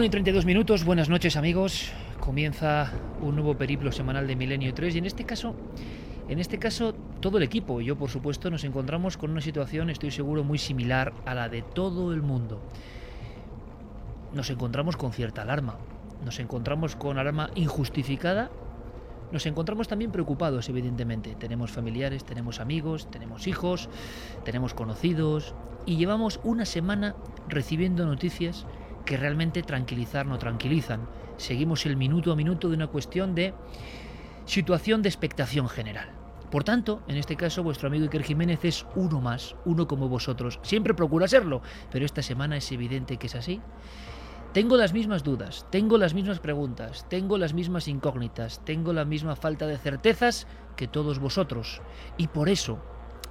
Uno y 32 minutos, buenas noches amigos. Comienza un nuevo periplo semanal de Milenio 3 y en este caso, en este caso todo el equipo y yo por supuesto nos encontramos con una situación, estoy seguro, muy similar a la de todo el mundo. Nos encontramos con cierta alarma, nos encontramos con alarma injustificada, nos encontramos también preocupados, evidentemente. Tenemos familiares, tenemos amigos, tenemos hijos, tenemos conocidos y llevamos una semana recibiendo noticias que realmente tranquilizar no tranquilizan. Seguimos el minuto a minuto de una cuestión de situación de expectación general. Por tanto, en este caso, vuestro amigo Iker Jiménez es uno más, uno como vosotros. Siempre procura serlo, pero esta semana es evidente que es así. Tengo las mismas dudas, tengo las mismas preguntas, tengo las mismas incógnitas, tengo la misma falta de certezas que todos vosotros. Y por eso,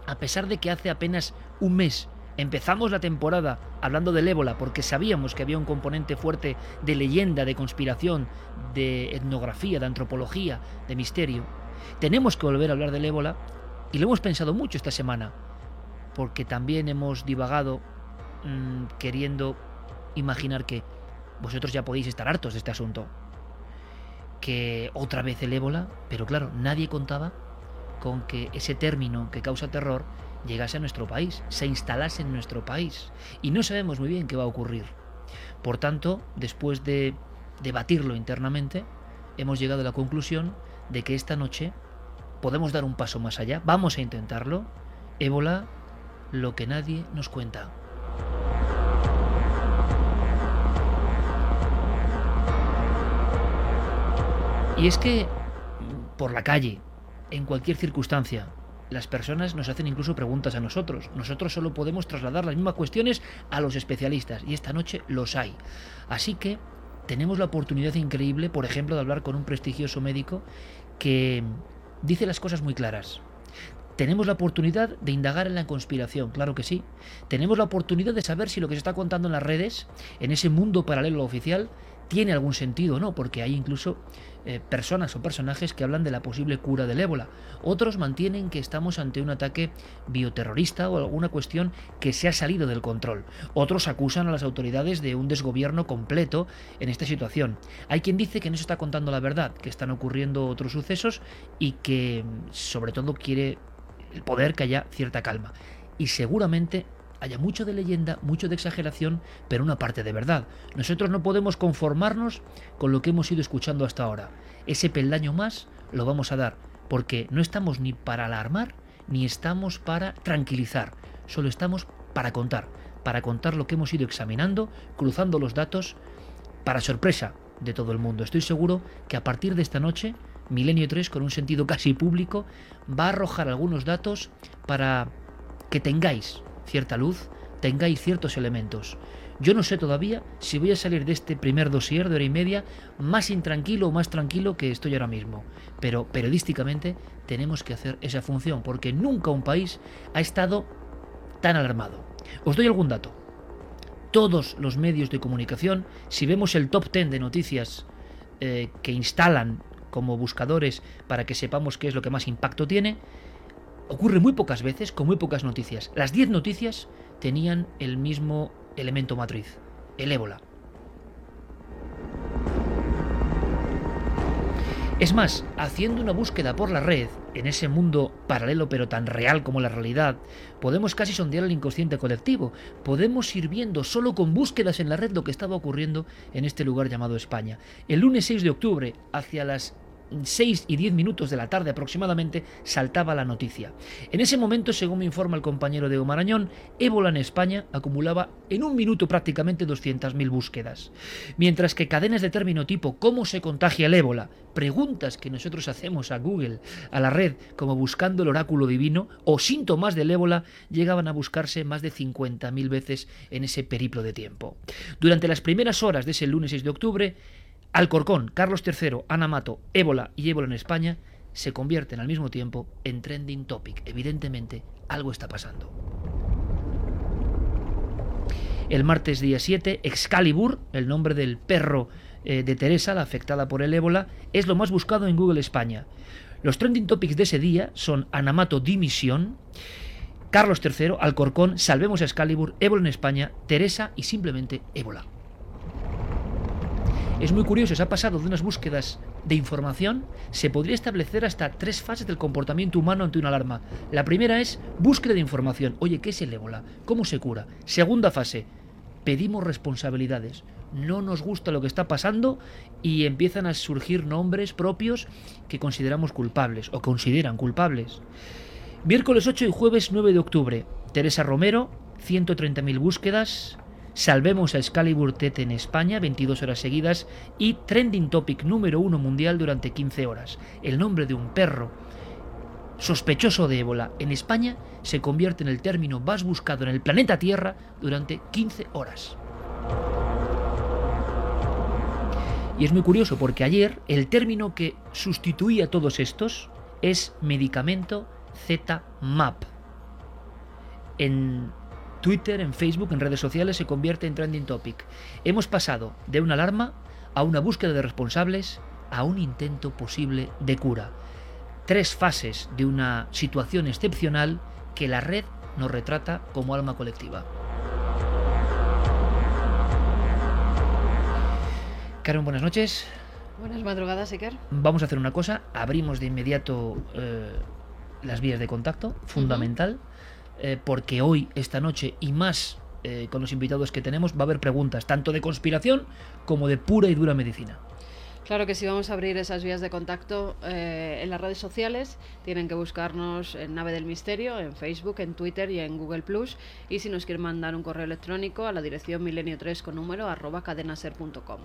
a pesar de que hace apenas un mes Empezamos la temporada hablando del ébola porque sabíamos que había un componente fuerte de leyenda, de conspiración, de etnografía, de antropología, de misterio. Tenemos que volver a hablar del ébola y lo hemos pensado mucho esta semana porque también hemos divagado mm, queriendo imaginar que vosotros ya podéis estar hartos de este asunto. Que otra vez el ébola, pero claro, nadie contaba con que ese término que causa terror llegase a nuestro país, se instalase en nuestro país. Y no sabemos muy bien qué va a ocurrir. Por tanto, después de debatirlo internamente, hemos llegado a la conclusión de que esta noche podemos dar un paso más allá. Vamos a intentarlo. Ébola, lo que nadie nos cuenta. Y es que por la calle, en cualquier circunstancia, las personas nos hacen incluso preguntas a nosotros. Nosotros solo podemos trasladar las mismas cuestiones a los especialistas y esta noche los hay. Así que tenemos la oportunidad increíble, por ejemplo, de hablar con un prestigioso médico que dice las cosas muy claras. Tenemos la oportunidad de indagar en la conspiración, claro que sí. Tenemos la oportunidad de saber si lo que se está contando en las redes, en ese mundo paralelo oficial, tiene algún sentido o no, porque hay incluso eh, personas o personajes que hablan de la posible cura del ébola. Otros mantienen que estamos ante un ataque bioterrorista o alguna cuestión que se ha salido del control. Otros acusan a las autoridades de un desgobierno completo en esta situación. Hay quien dice que no se está contando la verdad, que están ocurriendo otros sucesos y que sobre todo quiere el poder que haya cierta calma. Y seguramente haya mucho de leyenda, mucho de exageración, pero una parte de verdad. Nosotros no podemos conformarnos con lo que hemos ido escuchando hasta ahora. Ese peldaño más lo vamos a dar, porque no estamos ni para alarmar, ni estamos para tranquilizar, solo estamos para contar, para contar lo que hemos ido examinando, cruzando los datos, para sorpresa de todo el mundo. Estoy seguro que a partir de esta noche, Milenio 3, con un sentido casi público, va a arrojar algunos datos para que tengáis cierta luz, tengáis ciertos elementos. Yo no sé todavía si voy a salir de este primer dossier de hora y media más intranquilo o más tranquilo que estoy ahora mismo. Pero periodísticamente tenemos que hacer esa función, porque nunca un país ha estado tan alarmado. Os doy algún dato. Todos los medios de comunicación, si vemos el top 10 de noticias eh, que instalan como buscadores para que sepamos qué es lo que más impacto tiene, ocurre muy pocas veces, con muy pocas noticias. Las 10 noticias tenían el mismo elemento matriz, el ébola. Es más, haciendo una búsqueda por la red, en ese mundo paralelo pero tan real como la realidad, podemos casi sondear el inconsciente colectivo. Podemos ir viendo solo con búsquedas en la red lo que estaba ocurriendo en este lugar llamado España. El lunes 6 de octubre, hacia las 6 y 10 minutos de la tarde aproximadamente saltaba la noticia. En ese momento, según me informa el compañero de Marañón, ébola en España acumulaba en un minuto prácticamente 200.000 búsquedas. Mientras que cadenas de término tipo ¿cómo se contagia el ébola? Preguntas que nosotros hacemos a Google, a la red, como buscando el oráculo divino o síntomas del ébola, llegaban a buscarse más de 50.000 veces en ese periplo de tiempo. Durante las primeras horas de ese lunes 6 de octubre, Alcorcón, Carlos III, Ana Mato, ébola y ébola en España se convierten al mismo tiempo en trending topic. Evidentemente, algo está pasando. El martes día 7, Excalibur, el nombre del perro eh, de Teresa, la afectada por el ébola, es lo más buscado en Google España. Los trending topics de ese día son Anamato dimisión, Carlos III, Alcorcón, Salvemos a Excalibur, ébola en España, Teresa y simplemente ébola. Es muy curioso, se ha pasado de unas búsquedas de información, se podría establecer hasta tres fases del comportamiento humano ante una alarma. La primera es búsqueda de información. Oye, ¿qué es el ébola? ¿Cómo se cura? Segunda fase, pedimos responsabilidades. No nos gusta lo que está pasando y empiezan a surgir nombres propios que consideramos culpables o consideran culpables. Miércoles 8 y jueves 9 de octubre, Teresa Romero, 130.000 búsquedas, Salvemos a Excalibur Tete en España 22 horas seguidas y Trending Topic número uno mundial durante 15 horas. El nombre de un perro sospechoso de ébola en España se convierte en el término más buscado en el planeta Tierra durante 15 horas. Y es muy curioso porque ayer el término que sustituía a todos estos es medicamento Z-MAP. En Twitter, en Facebook, en redes sociales se convierte en trending topic. Hemos pasado de una alarma a una búsqueda de responsables a un intento posible de cura. Tres fases de una situación excepcional que la red nos retrata como alma colectiva. Karen, buenas noches. Buenas madrugadas, Iker. Vamos a hacer una cosa, abrimos de inmediato eh, las vías de contacto, fundamental. Eh, porque hoy, esta noche y más eh, con los invitados que tenemos, va a haber preguntas, tanto de conspiración como de pura y dura medicina. Claro que sí, vamos a abrir esas vías de contacto eh, en las redes sociales. Tienen que buscarnos en Nave del Misterio, en Facebook, en Twitter y en Google Plus. Y si nos quieren mandar un correo electrónico a la dirección milenio3 con número arroba cadenaser.com.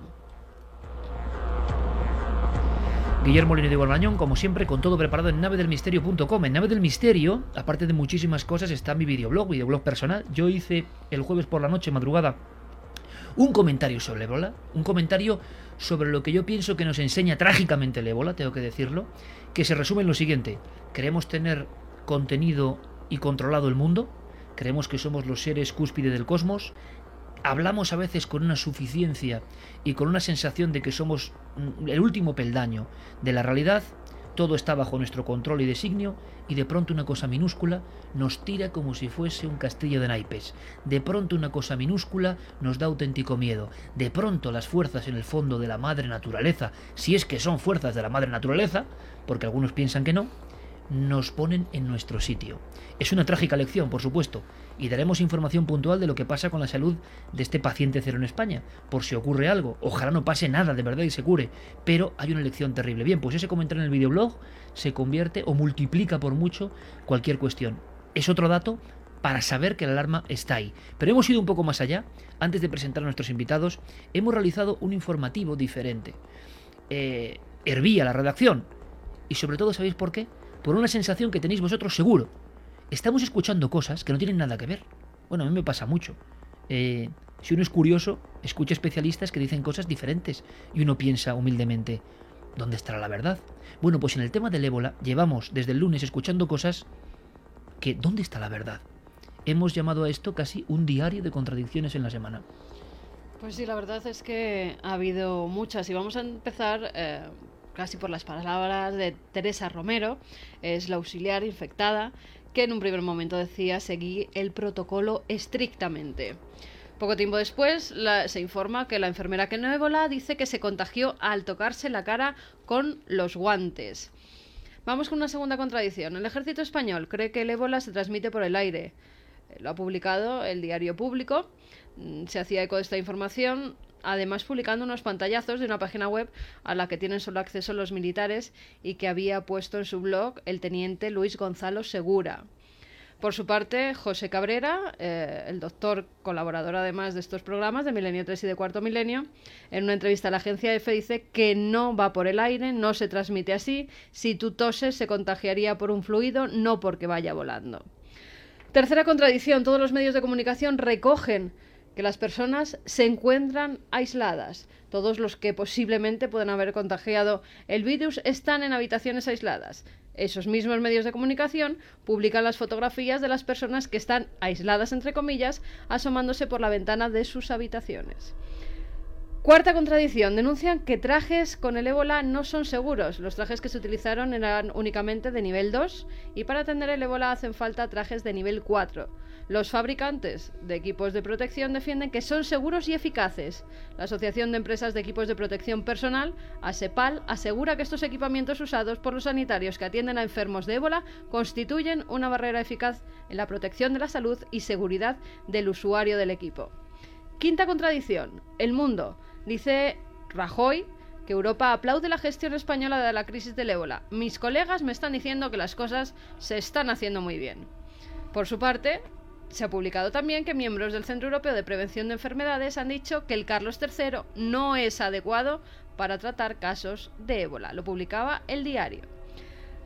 Guillermo Lino de Balmañón, como siempre, con todo preparado en navedelmisterio.com. En Nave del Misterio, aparte de muchísimas cosas, está mi videoblog, videoblog personal. Yo hice el jueves por la noche, madrugada, un comentario sobre el ébola, un comentario sobre lo que yo pienso que nos enseña trágicamente el ébola, tengo que decirlo, que se resume en lo siguiente. Queremos tener contenido y controlado el mundo, creemos que somos los seres cúspide del cosmos, hablamos a veces con una suficiencia y con una sensación de que somos el último peldaño de la realidad, todo está bajo nuestro control y designio y de pronto una cosa minúscula nos tira como si fuese un castillo de naipes. De pronto una cosa minúscula nos da auténtico miedo. De pronto las fuerzas en el fondo de la madre naturaleza, si es que son fuerzas de la madre naturaleza, porque algunos piensan que no, nos ponen en nuestro sitio. Es una trágica lección, por supuesto, y daremos información puntual de lo que pasa con la salud de este paciente cero en España, por si ocurre algo. Ojalá no pase nada de verdad y se cure, pero hay una lección terrible. Bien, pues ese comentario en el videoblog se convierte o multiplica por mucho cualquier cuestión. Es otro dato para saber que la alarma está ahí. Pero hemos ido un poco más allá. Antes de presentar a nuestros invitados, hemos realizado un informativo diferente. Eh, hervía la redacción. Y sobre todo, ¿sabéis por qué? Por una sensación que tenéis vosotros seguro. Estamos escuchando cosas que no tienen nada que ver. Bueno, a mí me pasa mucho. Eh, si uno es curioso, escucha especialistas que dicen cosas diferentes y uno piensa humildemente, ¿dónde estará la verdad? Bueno, pues en el tema del ébola llevamos desde el lunes escuchando cosas que ¿dónde está la verdad? Hemos llamado a esto casi un diario de contradicciones en la semana. Pues sí, la verdad es que ha habido muchas y vamos a empezar eh, casi por las palabras de Teresa Romero, es la auxiliar infectada, que en un primer momento decía seguir el protocolo estrictamente. Poco tiempo después se informa que la enfermera que no ébola dice que se contagió al tocarse la cara con los guantes. Vamos con una segunda contradicción. El ejército español cree que el ébola se transmite por el aire. Lo ha publicado el diario público. Mm, se hacía eco de esta información además publicando unos pantallazos de una página web a la que tienen solo acceso los militares y que había puesto en su blog el teniente Luis Gonzalo Segura. Por su parte, José Cabrera, eh, el doctor colaborador además de estos programas de Milenio 3 y de Cuarto Milenio, en una entrevista a la agencia EFE dice que no va por el aire, no se transmite así, si tú toses se contagiaría por un fluido, no porque vaya volando. Tercera contradicción, todos los medios de comunicación recogen que las personas se encuentran aisladas. Todos los que posiblemente puedan haber contagiado el virus están en habitaciones aisladas. Esos mismos medios de comunicación publican las fotografías de las personas que están aisladas, entre comillas, asomándose por la ventana de sus habitaciones. Cuarta contradicción. Denuncian que trajes con el ébola no son seguros. Los trajes que se utilizaron eran únicamente de nivel 2 y para atender el ébola hacen falta trajes de nivel 4. Los fabricantes de equipos de protección defienden que son seguros y eficaces. La Asociación de Empresas de Equipos de Protección Personal, ASEPAL, asegura que estos equipamientos usados por los sanitarios que atienden a enfermos de ébola constituyen una barrera eficaz en la protección de la salud y seguridad del usuario del equipo. Quinta contradicción. El mundo. Dice Rajoy que Europa aplaude la gestión española de la crisis del ébola. Mis colegas me están diciendo que las cosas se están haciendo muy bien. Por su parte, se ha publicado también que miembros del Centro Europeo de Prevención de Enfermedades han dicho que el Carlos III no es adecuado para tratar casos de ébola. Lo publicaba el diario.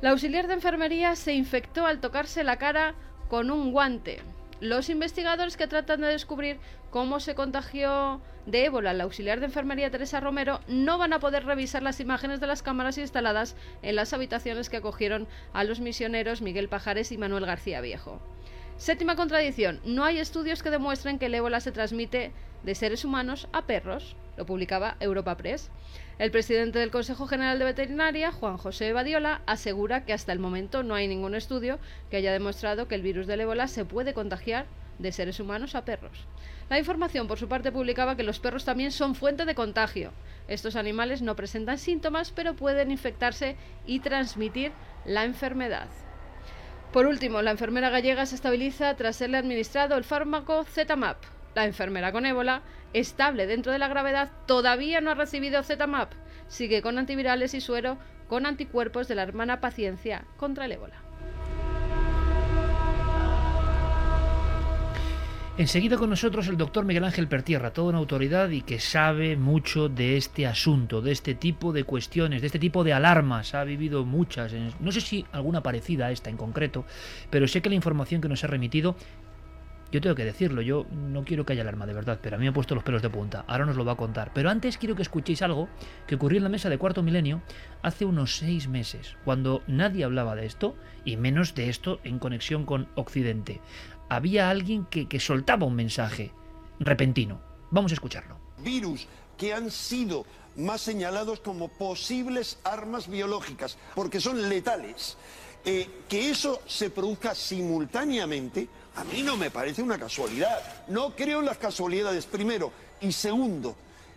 La auxiliar de enfermería se infectó al tocarse la cara con un guante. Los investigadores que tratan de descubrir cómo se contagió de ébola la auxiliar de enfermería Teresa Romero no van a poder revisar las imágenes de las cámaras instaladas en las habitaciones que acogieron a los misioneros Miguel Pajares y Manuel García Viejo. Séptima contradicción. No hay estudios que demuestren que el ébola se transmite de seres humanos a perros. Lo publicaba Europa Press. El presidente del Consejo General de Veterinaria, Juan José Badiola, asegura que hasta el momento no hay ningún estudio que haya demostrado que el virus del ébola se puede contagiar de seres humanos a perros. La información, por su parte, publicaba que los perros también son fuente de contagio. Estos animales no presentan síntomas, pero pueden infectarse y transmitir la enfermedad. Por último, la enfermera gallega se estabiliza tras serle administrado el fármaco ZMAP. La enfermera con ébola, estable dentro de la gravedad, todavía no ha recibido ZMAP. Sigue con antivirales y suero con anticuerpos de la hermana paciencia contra el ébola. Enseguida con nosotros el doctor Miguel Ángel Pertierra, toda una autoridad y que sabe mucho de este asunto, de este tipo de cuestiones, de este tipo de alarmas. Ha vivido muchas, no sé si alguna parecida a esta en concreto, pero sé que la información que nos ha remitido yo tengo que decirlo, yo no quiero que haya alarma de verdad, pero a mí me ha puesto los pelos de punta. Ahora nos lo va a contar. Pero antes quiero que escuchéis algo que ocurrió en la mesa de cuarto milenio hace unos seis meses, cuando nadie hablaba de esto, y menos de esto en conexión con Occidente. Había alguien que, que soltaba un mensaje repentino. Vamos a escucharlo. Virus que han sido más señalados como posibles armas biológicas, porque son letales. Eh, que eso se produzca simultáneamente, a mí no me parece una casualidad. No creo en las casualidades, primero. Y segundo,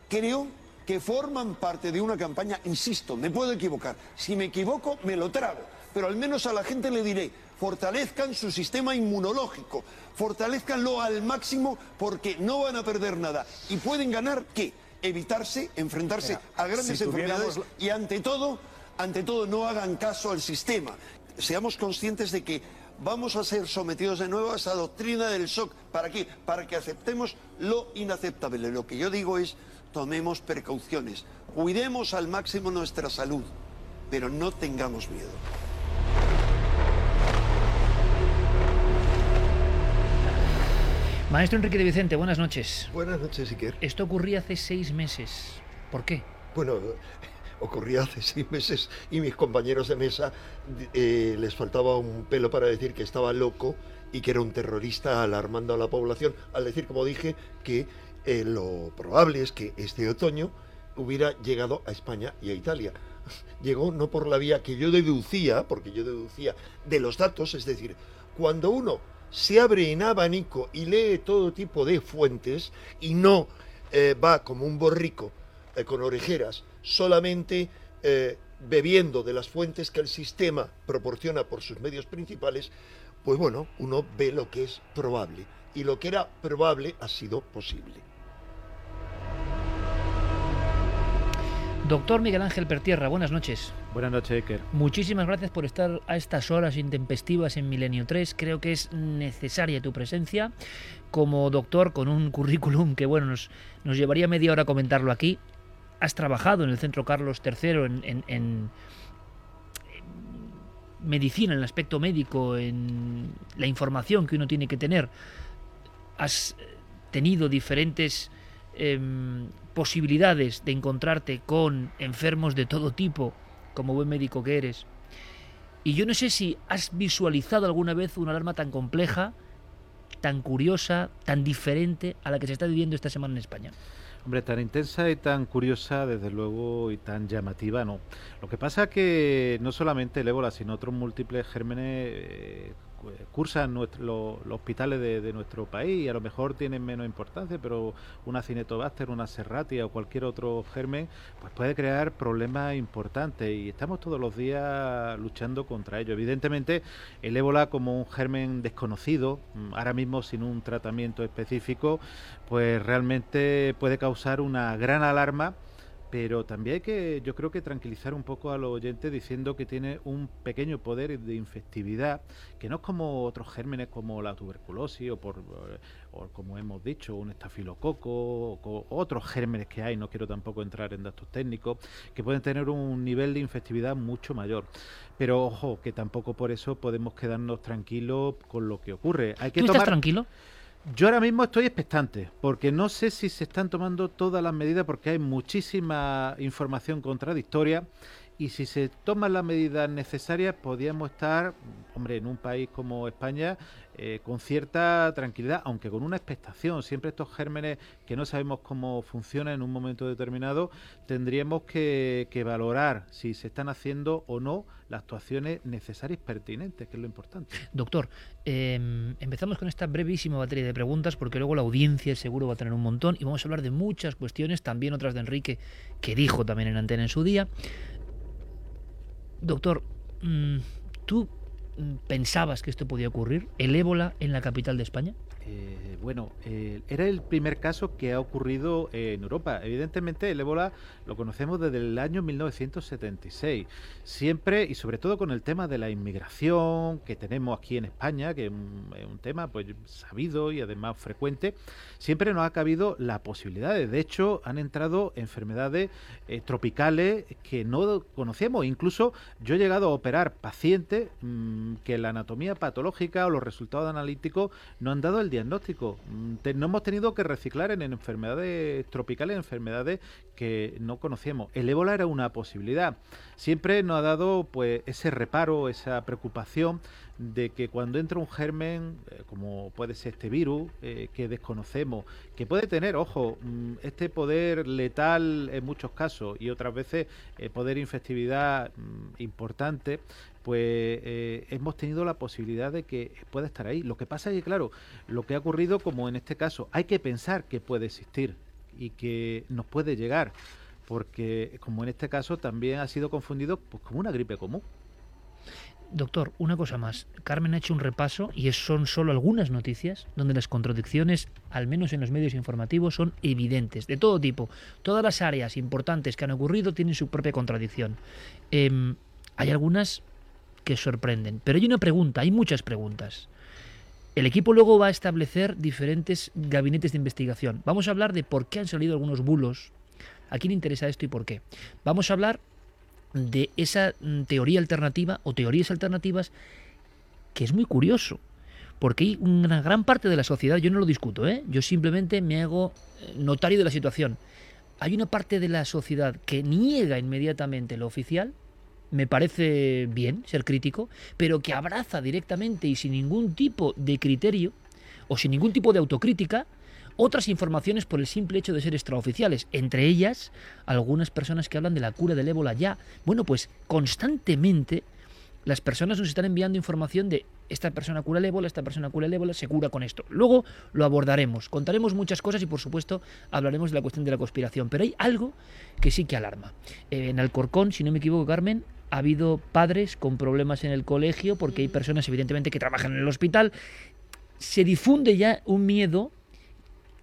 creo que forman parte de una campaña, insisto, me puedo equivocar. Si me equivoco, me lo trago. Pero al menos a la gente le diré, fortalezcan su sistema inmunológico, fortalezcanlo al máximo porque no van a perder nada. ¿Y pueden ganar qué? Evitarse, enfrentarse a grandes enfermedades y ante todo, ante todo no hagan caso al sistema. Seamos conscientes de que vamos a ser sometidos de nuevo a esa doctrina del shock. ¿Para qué? Para que aceptemos lo inaceptable. Lo que yo digo es, tomemos precauciones, cuidemos al máximo nuestra salud, pero no tengamos miedo. Maestro Enrique de Vicente, buenas noches. Buenas noches, Iker. Esto ocurría hace seis meses. ¿Por qué? Bueno, ocurría hace seis meses y mis compañeros de mesa eh, les faltaba un pelo para decir que estaba loco y que era un terrorista alarmando a la población, al decir, como dije, que eh, lo probable es que este otoño hubiera llegado a España y a Italia. Llegó no por la vía que yo deducía, porque yo deducía de los datos, es decir, cuando uno se abre en abanico y lee todo tipo de fuentes y no eh, va como un borrico eh, con orejeras solamente eh, bebiendo de las fuentes que el sistema proporciona por sus medios principales, pues bueno, uno ve lo que es probable. Y lo que era probable ha sido posible. Doctor Miguel Ángel Pertierra, buenas noches. Buenas noches, Iker. Muchísimas gracias por estar a estas horas intempestivas en Milenio 3. Creo que es necesaria tu presencia como doctor con un currículum que, bueno, nos, nos llevaría media hora comentarlo aquí. Has trabajado en el Centro Carlos III en, en, en medicina, en el aspecto médico, en la información que uno tiene que tener. Has tenido diferentes eh, posibilidades de encontrarte con enfermos de todo tipo, como buen médico que eres. Y yo no sé si has visualizado alguna vez una alarma tan compleja, tan curiosa, tan diferente a la que se está viviendo esta semana en España. Hombre, tan intensa y tan curiosa, desde luego, y tan llamativa, no. Lo que pasa que no solamente el ébola, sino otros múltiples gérmenes eh, cursan los, hospitales de, de, nuestro país y a lo mejor tienen menos importancia, pero una cinetobacter, una serratia o cualquier otro germen, pues puede crear problemas importantes y estamos todos los días luchando contra ello. Evidentemente, el ébola como un germen desconocido, mm, ahora mismo sin un tratamiento específico, pues realmente puede causar una gran alarma pero también hay que, yo creo que tranquilizar un poco a los oyentes diciendo que tiene un pequeño poder de infectividad, que no es como otros gérmenes como la tuberculosis o por o como hemos dicho, un estafilococo o otros gérmenes que hay, no quiero tampoco entrar en datos técnicos, que pueden tener un nivel de infectividad mucho mayor. Pero ojo, que tampoco por eso podemos quedarnos tranquilos con lo que ocurre. Hay que ¿Tú tomar... estás tranquilo? Yo ahora mismo estoy expectante, porque no sé si se están tomando todas las medidas, porque hay muchísima información contradictoria, y si se toman las medidas necesarias, podríamos estar, hombre, en un país como España, eh, con cierta tranquilidad, aunque con una expectación. Siempre estos gérmenes que no sabemos cómo funcionan en un momento determinado, tendríamos que, que valorar si se están haciendo o no las actuaciones necesarias y pertinentes, que es lo importante. Doctor, eh, empezamos con esta brevísima batería de preguntas porque luego la audiencia seguro va a tener un montón y vamos a hablar de muchas cuestiones, también otras de Enrique, que dijo también en antena en su día. Doctor, mm, ¿tú pensabas que esto podía ocurrir? ¿El ébola en la capital de España? Eh, bueno, eh, era el primer caso que ha ocurrido en Europa. Evidentemente, el ébola lo conocemos desde el año 1976. Siempre, y sobre todo con el tema de la inmigración que tenemos aquí en España, que es un, tema pues sabido y además frecuente, siempre nos ha cabido la posibilidad. De hecho, han entrado enfermedades eh, tropicales que no conocíamos. Incluso yo he llegado a operar pacientes mmm, que la anatomía patológica o los resultados analíticos no han dado el diagnóstico. No hemos tenido que reciclar en enfermedades tropicales, enfermedades que no conocíamos. El ébola era una posibilidad. Siempre nos ha dado pues ese reparo, esa preocupación de que cuando entra un germen, eh, como puede ser este virus, eh, que desconocemos, que puede tener, ojo, mm, este poder letal en muchos casos y otras veces eh, poder infectividad mm, importante, pues hemos tenido la posibilidad de que pueda estar ahí. Lo que pasa es que, claro, lo que ha ocurrido, como en este caso, hay que pensar que puede existir y que nos puede llegar, porque como en este caso también ha sido confundido pues, como una gripe común. Doctor, una cosa más. Carmen ha hecho un repaso y son solo algunas noticias donde las contradicciones, al menos en los medios informativos, son evidentes, de todo tipo. Todas las áreas importantes que han ocurrido tienen su propia contradicción. Em, hay algunas que sorprenden, pero hay una pregunta, hay muchas preguntas. El equipo luego va a establecer diferentes gabinetes de investigación. Vamos a hablar de por qué han salido algunos bulos, a quién interesa esto y por qué. Vamos a hablar de esa mm, teoría alternativa o teorías alternativas que es muy curioso. Porque hay una gran parte de la sociedad, yo no lo discuto, ¿eh? yo simplemente me hago eh, notario de la situación. Hay una parte de la sociedad que niega inmediatamente lo oficial, me parece bien ser crítico, pero que abraza directamente y sin ningún tipo de criterio o sin ningún tipo de autocrítica otras informaciones por el simple hecho de ser extraoficiales, entre ellas algunas personas que hablan de la cura del ébola ya. Bueno, pues constantemente las personas nos están enviando información de esta persona cura el ébola, esta persona cura el ébola, se cura con esto. Luego lo abordaremos, contaremos muchas cosas y por supuesto hablaremos de la cuestión de la conspiración. Pero hay algo que sí que alarma. Eh, en Alcorcón, si no me equivoco, Carmen, ha habido padres con problemas en el colegio porque hay personas evidentemente que trabajan en el hospital. Se difunde ya un miedo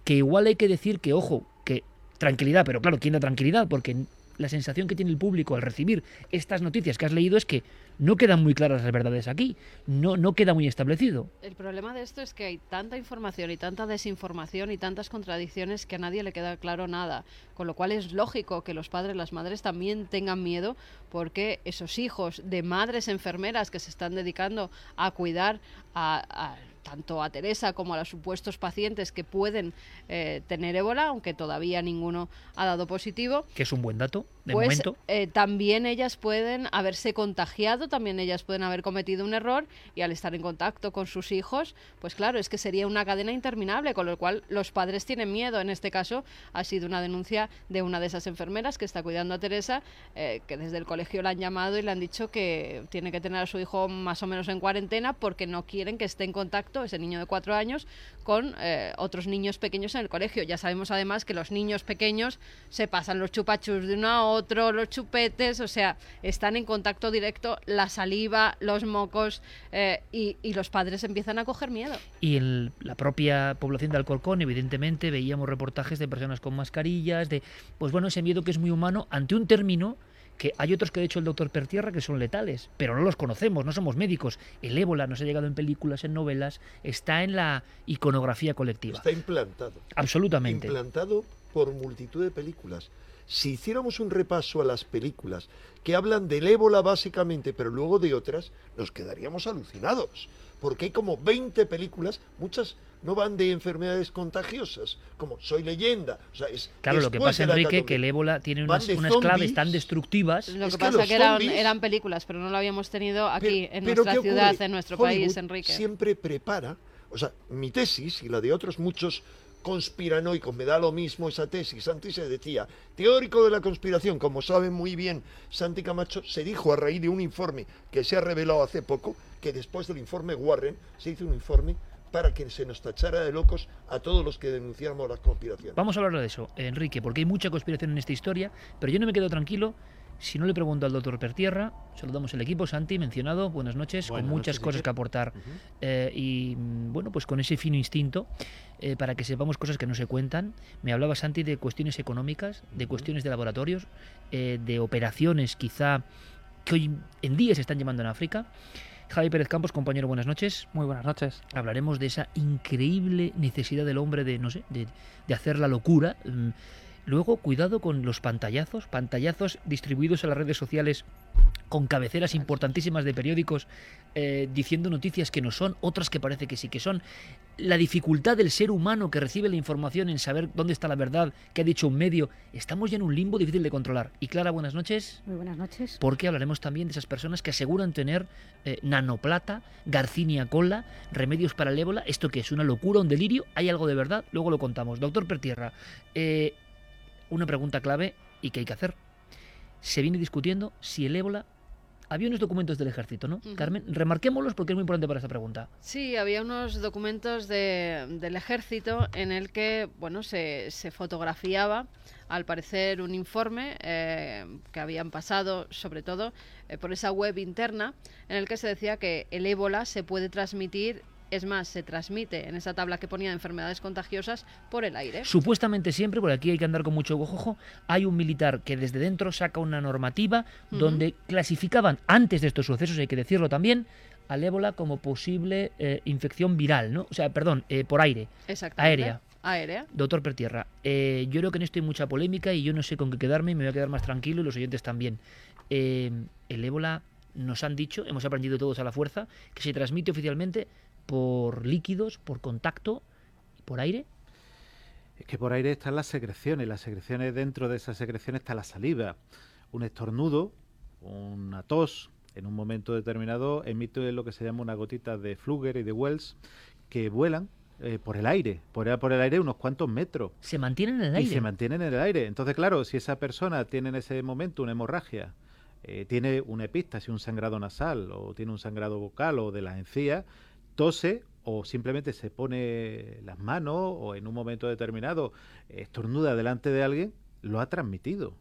que igual hay que decir que, ojo, que tranquilidad, pero claro, ¿quién da tranquilidad? Porque la sensación que tiene el público al recibir estas noticias que has leído es que no quedan muy claras las verdades aquí, no, no queda muy establecido. El problema de esto es que hay tanta información y tanta desinformación y tantas contradicciones que a nadie le queda claro nada, con lo cual es lógico que los padres, las madres también tengan miedo porque esos hijos de madres enfermeras que se están dedicando a cuidar a tanto a Teresa como a los supuestos pacientes que pueden eh, tener ébola, aunque todavía ninguno ha dado positivo. Que es un buen dato, de pues, momento. Eh, también ellas pueden haberse contagiado, también ellas pueden haber cometido un error y al estar en contacto con sus hijos, pues claro, es que sería una cadena interminable, con lo cual los padres tienen miedo. En este caso ha sido una denuncia de una de esas enfermeras que está cuidando a Teresa, eh, que desde el colegio la han llamado y le han dicho que tiene que tener a su hijo más o menos en cuarentena porque no quieren que esté en contacto ese niño de cuatro años, con eh, otros niños pequeños en el colegio. Ya sabemos además que los niños pequeños se pasan los chupachus de uno a otro, los chupetes, o sea, están en contacto directo la saliva, los mocos eh, y, los padres empiezan a coger miedo. Y en la propia población de Alcorcón, evidentemente, veíamos reportajes de personas con mascarillas, de, pues bueno, ese miedo que es muy humano ante un término que hay otros que ha dicho el doctor Pertierra que son letales, pero no los conocemos, no somos médicos. El ébola nos ha llegado en películas, en novelas, está en la iconografía colectiva. Está implantado. Absolutamente. Implantado por multitud de películas. Si hiciéramos un repaso a las películas que hablan del ébola básicamente, pero luego de otras, nos quedaríamos alucinados. Porque hay como 20 películas, muchas no van de enfermedades contagiosas, como soy leyenda. O sea, es claro, lo que pasa, Enrique, que el ébola tiene unas, claves tan destructivas. Lo que, pasa es que eran, películas, pero no lo habíamos tenido aquí en nuestra ciudad, en nuestro país, Enrique. Siempre prepara, o sea, mi tesis y la de otros muchos conspiranoicos, me da lo mismo esa tesis. Santi se decía, teórico de la conspiración, como sabe muy bien Santi Camacho, se dijo a raíz de un informe que se ha revelado hace poco, que después del informe Warren se hizo un informe para que se nos tachara de locos a todos los que denunciamos las conspiraciones. Vamos a hablar de eso, Enrique, porque hay mucha conspiración en esta historia, pero yo no me quedo tranquilo si no le pregunto al doctor Pertierra. Saludamos el equipo, Santi, mencionado, buenas noches, con muchas cosas que aportar eh, y mm, bueno, pues con ese fino instinto eh, para que sepamos cosas que no se cuentan. Me hablaba Santi de cuestiones económicas, de cuestiones de laboratorios, eh, de operaciones quizá que hoy en día se están llevando en África. Javi Pérez Campos, compañero, buenas noches. Muy buenas noches. Hablaremos de esa increíble necesidad del hombre de, no sé, de, hacer la locura. Luego, cuidado con los pantallazos, pantallazos distribuidos en las redes sociales con cabeceras importantísimas de periódicos eh, diciendo noticias que no son, otras que parece que sí que son. La dificultad del ser humano que recibe la información en saber dónde está la verdad, que ha dicho un medio, estamos ya en un limbo difícil de controlar. Y Clara, buenas noches. Muy buenas noches. Porque hablaremos también de esas personas que aseguran tener eh, nanoplata, garcinia cola, remedios para el ébola. ¿Esto que es? ¿Una locura, un delirio? ¿Hay algo de verdad? Luego lo contamos. Doctor Pertierra, eh, una pregunta clave y que hay que hacer. Se viene discutiendo si el ébola había unos documentos del ejército, ¿no? Carmen, remarquémoslos porque es muy importante para esta pregunta. Sí, había unos documentos de- del ejército en el que, bueno, se, se fotografiaba, al parecer, un informe eh, que habían pasado, sobre todo, eh, por esa web interna, en el que se decía que el ébola se puede transmitir, es más, se transmite en esa tabla que ponía de enfermedades contagiosas por el aire. Supuestamente siempre, por aquí hay que andar con mucho ojo, hay un militar que desde dentro saca una normativa donde clasificaban, antes de estos sucesos, hay que decirlo también, al ébola como posible eh, infección viral, ¿no? O sea, perdón, eh, por aire. Exactamente. Aérea. Aérea. Doctor Pertierra, eh, yo creo que en esto hay mucha polémica y yo no sé con qué quedarme y me voy a quedar más tranquilo y los oyentes también. Eh, el ébola, nos han dicho, hemos aprendido todos a la fuerza, que se transmite oficialmente por líquidos, por contacto, por aire. Es que por aire están las secreciones, las secreciones dentro de esas secreciones está la saliva. Un estornudo, una tos, en un momento determinado emite lo que se llama una gotita de Fluger y de Wells que vuelan eh, por el aire, por, por el aire unos cuantos metros. Se mantienen en el Y aire. se mantienen en el aire. Entonces, claro, si esa persona tiene en ese momento una hemorragia, eh, tiene una epístasis, un sangrado nasal, o tiene un sangrado vocal o de las encías, tose o simplemente se pone las manos o en un momento determinado estornuda delante de alguien, lo ha transmitido.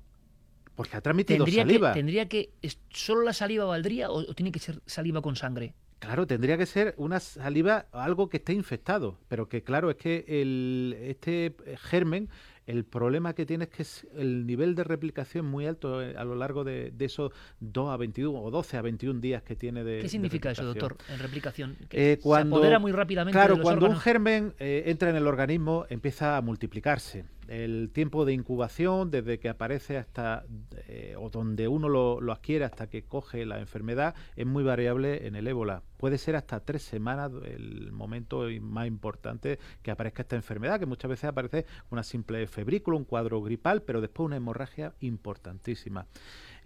Porque ha transmitido tendría saliva. que, tendría que solo la saliva valdría o, o tiene que ser saliva con sangre. Claro, tendría que ser una saliva, algo que esté infectado, pero que claro, es que el, este germen, el problema que tiene es que es el nivel de replicación muy alto eh, a lo largo de, de esos 2 a 21 o 12 a 21 días que tiene de ¿Qué significa de eso, doctor, en replicación? ¿Que Eh, cuando, se apodera muy rápidamente Claro, de los cuando un germen eh, entra en el organismo empieza a multiplicarse. El tiempo de incubación, desde que aparece hasta, eh, o donde uno lo, lo adquiere hasta que coge la enfermedad, es muy variable en el ébola. Puede ser hasta tres semanas el momento más importante que aparezca esta enfermedad, que muchas veces aparece una simple febrícula, un cuadro gripal, pero después una hemorragia importantísima.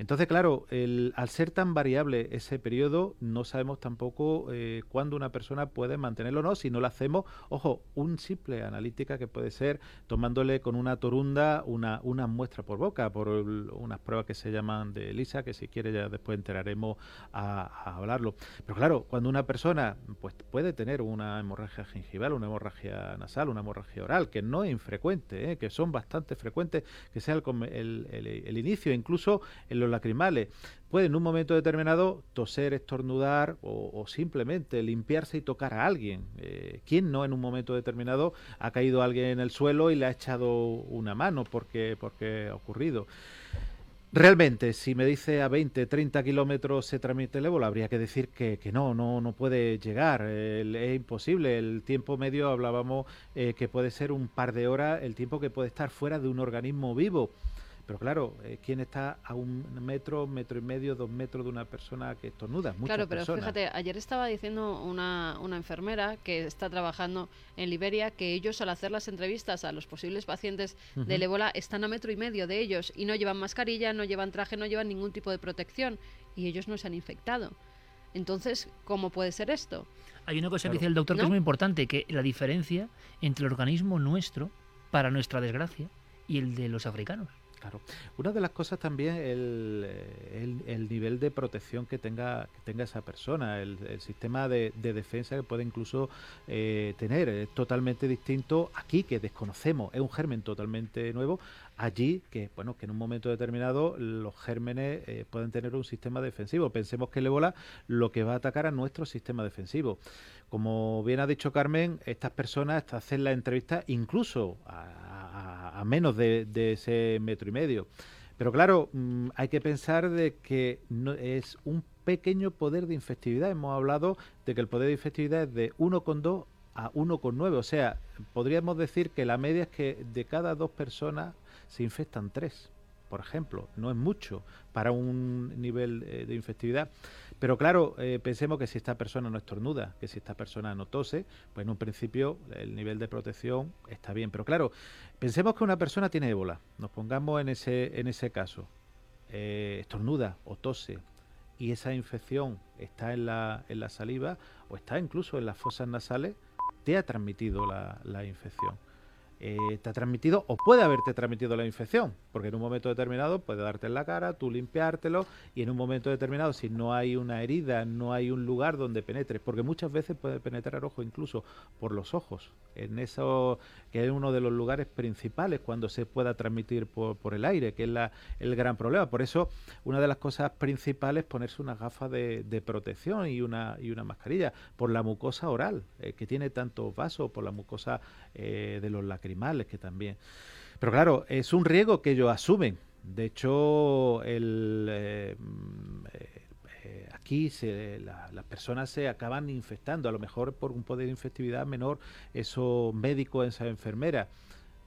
Entonces, claro, el- al ser tan variable ese periodo, no sabemos tampoco eh, cuándo una persona puede mantenerlo o no, si no lo hacemos, ojo, un simple analítica que puede ser tomándole con una torunda una, muestra por boca, por unas pruebas que se llaman de ELISA, que si quiere ya después enteraremos a, hablarlo. Pero claro, cuando una persona pues puede tener una hemorragia gingival, una hemorragia nasal, una hemorragia oral, que no es infrecuente, ¿eh? que son bastante frecuentes, que sea el- el- el inicio, incluso en los lacrimales. Puede en un momento determinado toser, estornudar o, simplemente limpiarse y tocar a alguien. Eh, ¿Quién no en un momento determinado ha caído alguien en el suelo y le ha echado una mano porque, porque ha ocurrido? Realmente, si me dice a 20, 30 kilómetros se transmite el ébola, habría que decir que, que no, no, no puede llegar, es imposible. El tiempo medio hablábamos eh, que puede ser un par de horas el tiempo que puede estar fuera de un organismo vivo. Pero claro, eh, ¿quién está a un metro, metro y medio, dos metros de una persona que estornuda? Muchas Claro, pero personas. fíjate, ayer estaba diciendo una, una enfermera que está trabajando en Liberia que ellos al hacer las entrevistas a los posibles pacientes del ébola están a metro y medio de ellos y no llevan mascarilla, no llevan traje, no llevan ningún tipo de protección y ellos no se han infectado. Entonces, ¿cómo puede ser esto? Hay una cosa Claro. que dice el doctor que ¿No? es muy importante, que la diferencia entre el organismo nuestro, para nuestra desgracia, y el de los africanos. Claro. Una de las cosas también eh, el, el nivel de protección que tenga, que tenga esa persona, el, sistema de, de defensa que puede incluso eh, tener. Es totalmente distinto aquí, que desconocemos, es un germen totalmente nuevo, allí, que bueno, que en un momento determinado los gérmenes eh, pueden tener un sistema defensivo. Pensemos que el ébola lo que va a atacar a nuestro sistema defensivo. Como bien ha dicho Carmen, estas personas hacen la entrevista incluso a, menos de, de ese metro y medio. Pero claro, mm, hay que pensar de que no, es un pequeño poder de infectividad. Hemos hablado de que el poder de infectividad es de 1,2 a 1,9. O sea, podríamos decir que la media es que de cada dos personas se infectan tres. por ejemplo. No es mucho para un nivel eh, de infectividad. Pero claro, eh, pensemos que si esta persona no estornuda, que si esta persona no tose, pues en un principio el nivel de protección está bien. Pero claro, pensemos que una persona tiene ébola, nos pongamos en ese, en ese caso, eh, estornuda o tose y esa infección está en la, en la saliva o está incluso en las fosas nasales, te ha transmitido la, la infección. Eh, te ha transmitido o puede haberte transmitido la infección, porque en un momento determinado puede darte en la cara, tú limpiártelo y en un momento determinado si no hay una herida, no hay un lugar donde penetre, porque muchas veces puede penetrar ojo incluso por los ojos, en eso que es uno de los lugares principales cuando se pueda transmitir por, por el aire, que es el gran problema. Por eso una de las cosas principales es ponerse unas gafas de, de protección y una, y una mascarilla, por la mucosa oral, eh, que tiene tantos vasos, por la mucosa eh, de los lacrimales que también. Pero claro, es un riesgo que ellos asumen. De hecho, el, eh, eh, aquí se, la, las personas se acaban infectando, a lo mejor por un poder de infectividad menor, esos médicos, esas enfermeras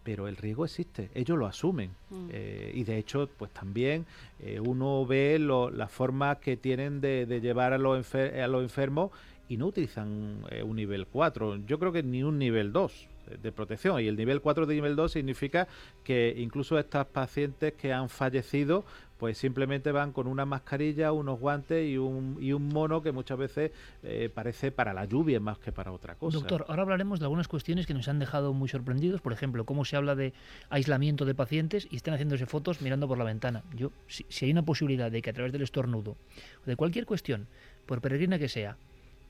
pero el riesgo existe, ellos lo asumen. Mm. Eh, y de hecho, pues también eh, uno ve las formas que tienen de, de llevar a los, enfer a los enfermos y no utilizan eh, un nivel 4, yo creo que ni un nivel 2 de protección. Y el nivel 4 de nivel 2 significa que incluso estas pacientes que han fallecido, pues simplemente van con una mascarilla, unos guantes y un, y un mono que muchas veces eh, parece para la lluvia más que para otra cosa. Doctor, ahora hablaremos de algunas cuestiones que nos han dejado muy sorprendidos. Por ejemplo, cómo se habla de aislamiento de pacientes y están haciéndose fotos mirando por la ventana. Yo, si, si hay una posibilidad de que a través del estornudo o de cualquier cuestión, por peregrina que sea,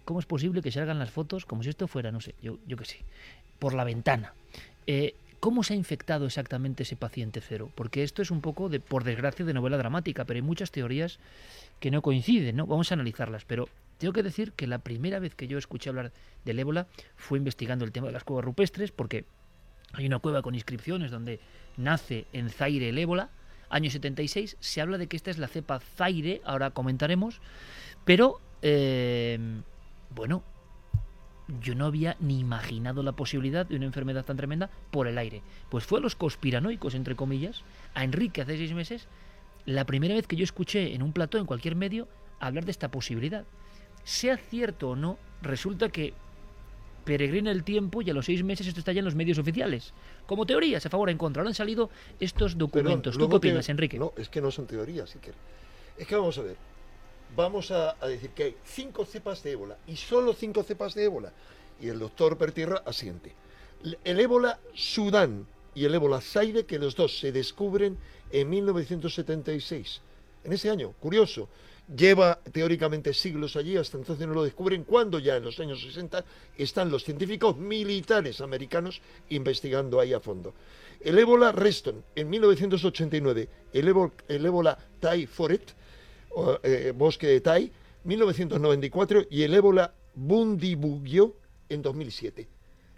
¿cómo es posible que se hagan las fotos como si esto fuera, no sé, yo, yo qué sé, por la ventana? Eh, ¿Cómo se ha infectado exactamente ese paciente cero? Porque esto es un poco, de, por desgracia, de novela dramática, pero hay muchas teorías que no coinciden, ¿no? Vamos a analizarlas, pero tengo que decir que la primera vez que yo escuché hablar del ébola fue investigando el tema de las cuevas rupestres, porque hay una cueva con inscripciones donde nace en Zaire el ébola, año 76, se habla de que esta es la cepa Zaire, ahora comentaremos, pero, eh, bueno, yo no había ni imaginado la posibilidad de una enfermedad tan tremenda por el aire. Pues fue a los conspiranoicos, entre comillas, a Enrique hace seis meses, la primera vez que yo escuché en un plató, en cualquier medio, hablar de esta posibilidad. Sea cierto o no, resulta que peregrina el tiempo y a los seis meses esto está ya en los medios oficiales. Como teorías, a favor o en contra. Ahora han salido estos documentos. ¿Tú qué que- opinas, Enrique? No, es que no son teorías. Es que vamos a ver. Vamos a, decir que hay cinco cepas de ébola y solo cinco cepas de ébola. Y el doctor Pertierra asiente. El ébola Sudán y el ébola Zaire, que los dos se descubren en 1976. En ese año, curioso. Lleva teóricamente siglos allí, hasta entonces no lo descubren, cuando ya en los años 60 están los científicos militares americanos investigando ahí a fondo. El ébola Reston en 1989, el ébola, el ébola o, eh, bosque de Tai, 1994, y el ébola Bundibugyo en 2007.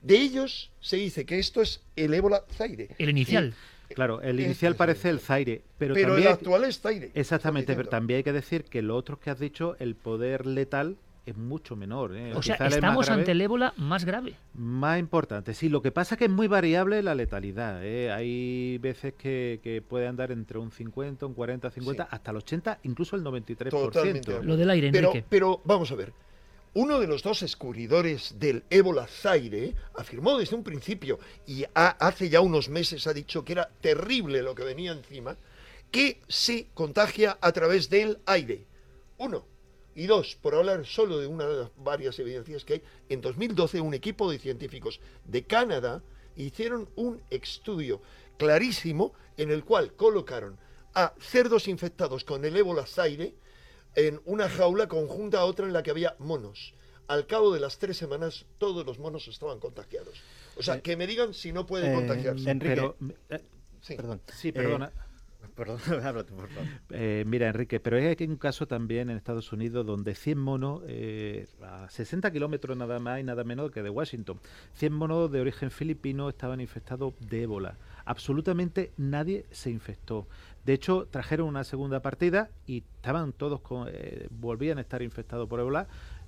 De ellos se dice que esto es el ébola Zaire. El inicial. Claro, el Este inicial parece el Zaire, pero, Pero, también el actual es Zaire. Exactamente, pero también hay que decir que lo otro que has dicho, el poder letal es mucho menor. ¿eh? o sea, estamos grave. ante el ébola más grave. Más importante, sí. Lo que pasa es que es muy variable la letalidad. ¿eh? Hay veces que, que puede andar entre un 50, un 40, 50, Sí. hasta el 80, incluso el 93%. Totalmente Lo del aire, Pero, Enrique. pero vamos a ver. Uno de los dos descubridores del ébola Zaire afirmó desde un principio, y ha- hace ya unos meses ha dicho que era terrible lo que venía encima, que se contagia a través del aire. Uno. Y dos, por hablar solo de una de las varias evidencias que hay, en 2012 un equipo de científicos de Canadá hicieron un estudio clarísimo en el cual colocaron a cerdos infectados con el ébola Zaire en una jaula conjunta a otra en la que había monos. Al cabo de las tres semanas, todos los monos estaban contagiados. O sea, que me digan si no pueden eh, contagiarse. Enrique. Pero, eh, Sí. Perdón. sí, Eh, perdona. Perdón, por favor. Eh, mira, Enrique, pero hay aquí un caso también en Estados Unidos donde 100 monos, eh, a 60 kilómetros nada más y nada menos que de Washington, 100 monos de origen filipino estaban infectados de ébola. Absolutamente nadie se infectó. De hecho, trajeron una segunda partida y estaban todos, con, eh, volvían a estar infectados por ébola.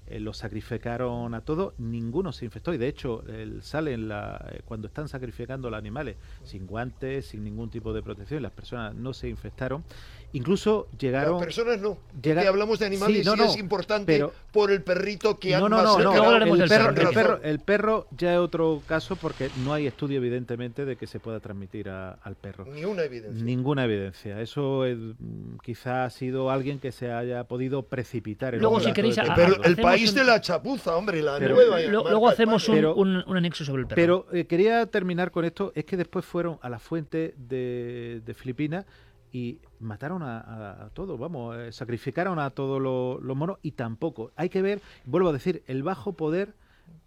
Eh, los sacrificaron a todos, ninguno se infectó y de hecho el, salen la, eh, cuando están sacrificando los animales sin guantes, sin ningún tipo de protección, las personas no se infectaron. Incluso llegaron... Las personas no. llega- Que hablamos de animales Sí, no, y no, es importante pero- por el perrito que no, han no, no, no, el, perro, el, perro, el perro ya es otro caso porque no hay estudio evidentemente de que se pueda transmitir a- al perro. Ni una evidencia. Ninguna evidencia. Eso es, mm, quizá ha sido alguien que se haya podido precipitar. en Luego, si queréis, a- el país un- de la chapuza, hombre, la Pero- nueva. Lo- marca luego hacemos un. Pero- un- un anexo sobre el perro. Pero eh, quería terminar con esto, es que después fueron a la fuente de, de Filipinas y mataron a, a- a todos, vamos, eh, sacrificaron a todos los, los monos y tampoco. Hay que ver, vuelvo a decir, el bajo poder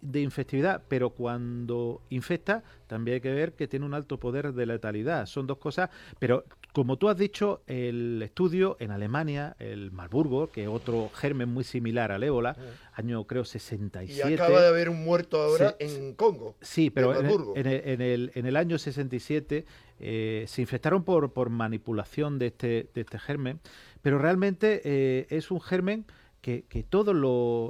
de infectividad, pero cuando infecta también hay que ver que tiene un alto poder de letalidad. Son dos cosas, pero como tú has dicho, el estudio en Alemania, el Marburgo, que es otro germen muy similar al ébola, año creo Y 67. acaba de haber un muerto ahora Sí, en Congo. Sí, pero en en el- en el- en el año 67 eh, se infectaron por, por manipulación de este, de este germen, pero realmente eh, es un germen que, que todas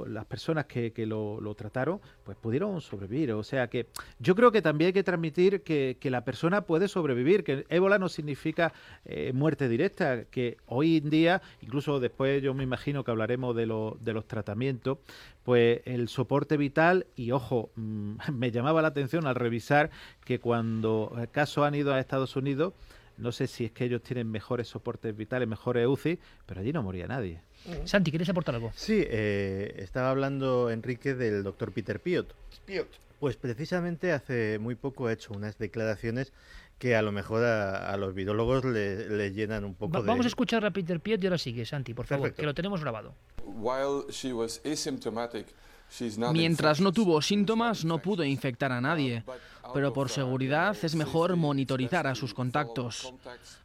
las personas que, que lo, lo trataron pues pudieron sobrevivir. O sea que yo creo que también hay que transmitir que, la persona puede sobrevivir, que ébola no significa eh, muerte directa, que hoy en día, incluso después yo me imagino que hablaremos de, lo- de los tratamientos, pues el soporte vital y ojo, mm, me llamaba la atención al revisar que cuando eh, casos han ido a Estados Unidos, no sé si es que ellos tienen mejores soportes vitales, mejores UCI, pero allí no moría nadie. Santi, ¿quieres aportar algo? Sí, eh, estaba hablando Enrique del doctor Peter Piot. Piot. Pues precisamente hace muy poco ha hecho unas declaraciones que a lo mejor a, a los virólogos le, le llenan un poco Va- de... Vamos a escuchar a Peter Piot y ahora sigue, Santi, por favor, Perfecto. que lo tenemos grabado. While she was asymptomatic, she's not Mientras no tuvo síntomas, no pudo infectar a nadie. Pero por seguridad es mejor monitorizar a sus contactos.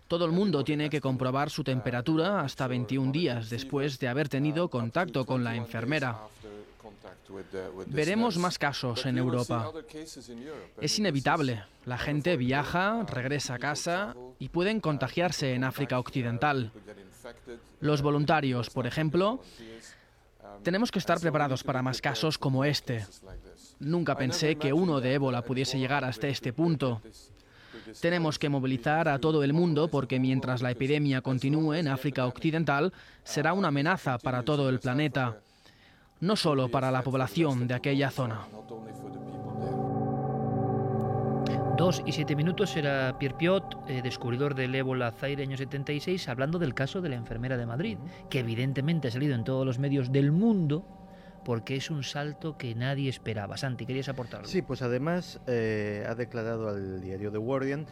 Todo el mundo tiene que comprobar su temperatura hasta 21 días después de haber tenido contacto con la enfermera. Veremos más casos en Europa. Es inevitable. La gente viaja, regresa a casa y pueden contagiarse en África Occidental. Los voluntarios, por ejemplo, tenemos que estar preparados para más casos como este. Nunca pensé que uno de ébola pudiese llegar hasta este punto. Tenemos que movilizar a todo el mundo porque mientras la epidemia continúe en África Occidental, será una amenaza para todo el planeta, no solo para la población de aquella zona. Dos y siete minutos era Pierre Piot, eh, descubridor del ébola Zaire año 76, hablando del caso de la enfermera de Madrid, que evidentemente ha salido en todos los medios del mundo porque es un salto que nadie esperaba. Santi, ¿querías aportar algo? Sí, pues además eh, ha declarado al diario The Guardian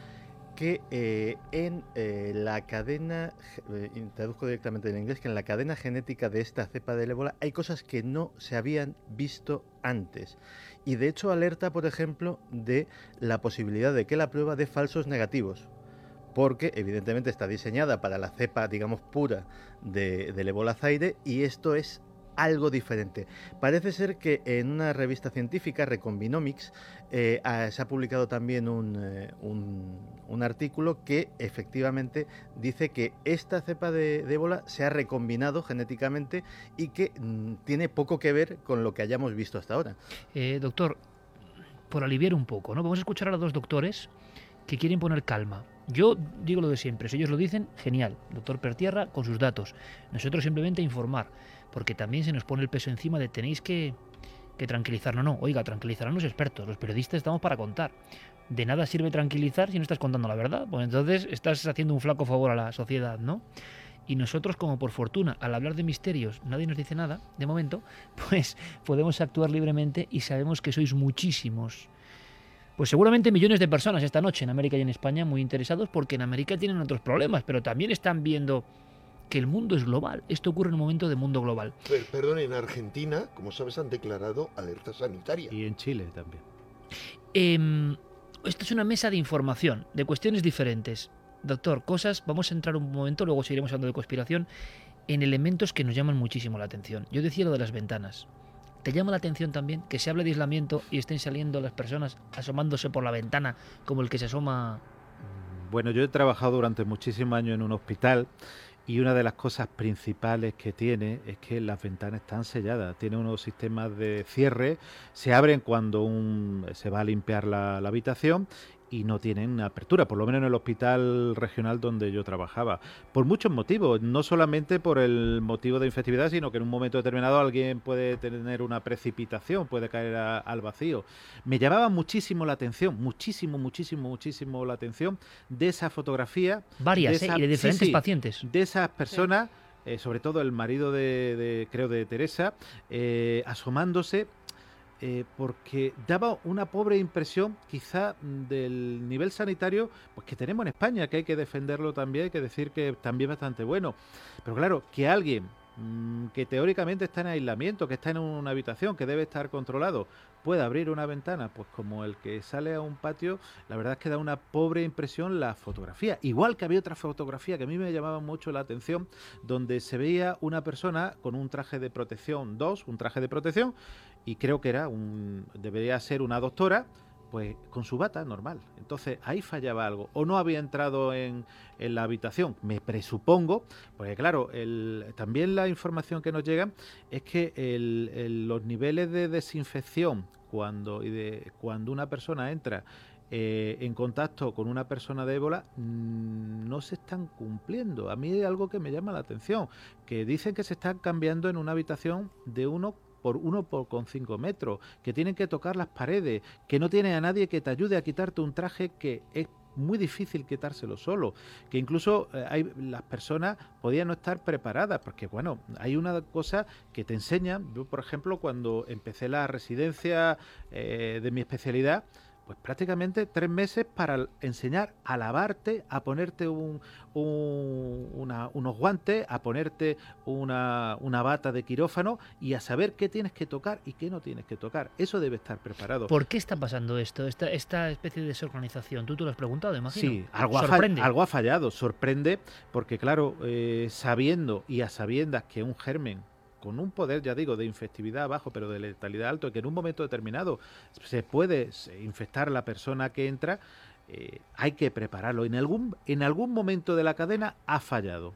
que eh, en eh, la cadena, eh, traduzco directamente en inglés, que en la cadena genética de esta cepa del ébola hay cosas que no se habían visto antes. Y de hecho alerta, por ejemplo, de la posibilidad de que la prueba dé falsos negativos. Porque evidentemente está diseñada para la cepa, digamos, pura de, del ébola zaire y esto es algo diferente. Parece ser que en una revista científica, Recombinómics, eh, ah, se ha publicado también un, eh, un artículo que efectivamente dice que esta cepa de, de ébola se ha recombinado genéticamente y que mm, tiene poco que ver con lo que hayamos visto hasta ahora. Eh, doctor, por aliviar un poco, ¿no? Vamos a escuchar a los dos doctores que quieren poner calma. Yo digo lo de siempre, si ellos lo dicen, genial. Doctor Pertierra, con sus datos. Nosotros simplemente informar, porque también se nos pone el peso encima de tenéis que, que tranquilizar. No, no, oiga, tranquilizarán los expertos. Los periodistas estamos para contar. De nada sirve tranquilizar si no estás contando la verdad. Pues entonces estás haciendo un flaco favor a la sociedad, ¿no? Y nosotros, como por fortuna, al hablar de misterios, nadie nos dice nada, de momento, pues podemos actuar libremente y sabemos que sois muchísimos. Pues seguramente millones de personas esta noche en América y en España muy interesados porque en América tienen otros problemas, pero también están viendo que el mundo es global. Esto ocurre en un momento de mundo global. Per- Perdón, en Argentina, como sabes, han declarado alerta sanitaria. Y en Chile también. Em, esta es una mesa de información, de cuestiones diferentes. Doctor, cosas, vamos a entrar un momento, luego seguiremos hablando de conspiración, en elementos que nos llaman muchísimo la atención. Yo decía lo de las ventanas. ¿Te llama la atención también que se hable de aislamiento y estén saliendo las personas asomándose por la ventana como el que se asoma? Bueno, yo he trabajado durante muchísimos años en un hospital y una de las cosas principales que tiene es que las ventanas están selladas. Tiene unos sistemas de cierre, se abren cuando un, se va a limpiar la, la habitación y no tienen apertura, por lo menos en el hospital regional donde yo trabajaba. Por muchos motivos, no solamente por el motivo de infectividad, sino que en un momento determinado alguien puede tener una precipitación, puede caer al vacío. Me llamaba muchísimo la atención, muchísimo, muchísimo, muchísimo la atención de esa fotografía. Varias, de ¿eh? y de diferentes pacientes. De esas personas. Eh, sobre todo el marido de, creo de Teresa, eh, asomándose eh, porque daba una pobre impresión quizá del nivel sanitario pues que tenemos en España, que hay que defenderlo también, hay que decir que también bastante bueno. Pero claro, que alguien mm, que teóricamente está en aislamiento, que está en una habitación, que debe estar controlado, pueda abrir una ventana, pues como el que sale a un patio, la verdad es que da una pobre impresión la fotografía. Igual que había otra fotografía que a mí me llamaba mucho la atención, donde se veía una persona con un traje de protección 2, un traje de protección, y creo que era un debería ser una doctora pues con su bata normal. Entonces ahí fallaba algo. O no había entrado en, en la habitación, me presupongo, porque claro, el, también la información que nos llega es que el, los niveles de desinfección cuando, y de, cuando una persona entra eh, en contacto con una persona de ébola mm, no se están cumpliendo. A mí hay algo que me llama la atención, que dicen que se están cambiando en una habitación de uno por uno por con cinco metros, que tienen que tocar las paredes, que no tiene a nadie que te ayude a quitarte un traje que es muy difícil quitárselo solo, que incluso eh, hay, las personas podían no estar preparadas, porque bueno, hay una cosa que te enseña, yo por ejemplo cuando empecé la residencia eh, de mi especialidad, pues prácticamente tres meses para enseñar a lavarte, a ponerte un, unos guantes, a ponerte una, una, bata de quirófano y a saber qué tienes que tocar y qué no tienes que tocar. Eso debe estar preparado. ¿Por qué está pasando esto, esta, esta especie de desorganización? ¿Tú te lo has preguntado, imagino? Sí, algo, Ha, algo ha fallado. Sorprende porque, claro, eh, sabiendo y a sabiendas que un germen con un poder, ya digo, de infectividad bajo, pero de letalidad alto, que en un momento determinado se puede infectar la persona que entra, eh, hay que prepararlo. En algún, en algún momento de la cadena ha fallado.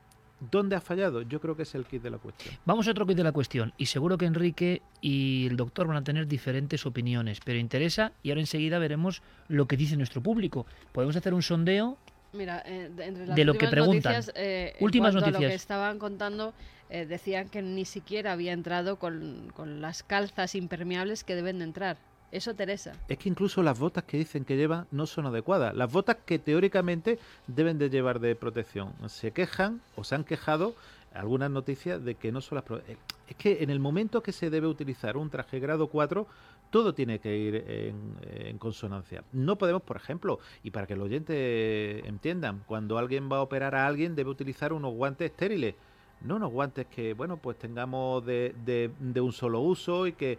¿Dónde ha fallado? Yo creo que es el kit de la cuestión. Vamos a otro kit de la cuestión. Y seguro que Enrique y el doctor van a tener diferentes opiniones, pero interesa y ahora enseguida veremos lo que dice nuestro público. Podemos hacer un sondeo Mira, eh, de, lo que preguntan. Noticias, eh, últimas noticias. lo que estaban contando, eh, decían que ni siquiera había entrado con, las calzas impermeables que deben de entrar. Eso, Teresa. Es que incluso las botas que dicen que llevan no son adecuadas. Las botas que teóricamente deben de llevar de protección. Se quejan o se han quejado algunas noticias de que no son las... Es que en el momento que se debe utilizar un traje grado 4, todo tiene que ir en, consonancia. No podemos, por ejemplo, y para que el oyente entiendan, cuando alguien va a operar a alguien debe utilizar unos guantes estériles. No unos guantes que, bueno, pues tengamos de, de, un solo uso y que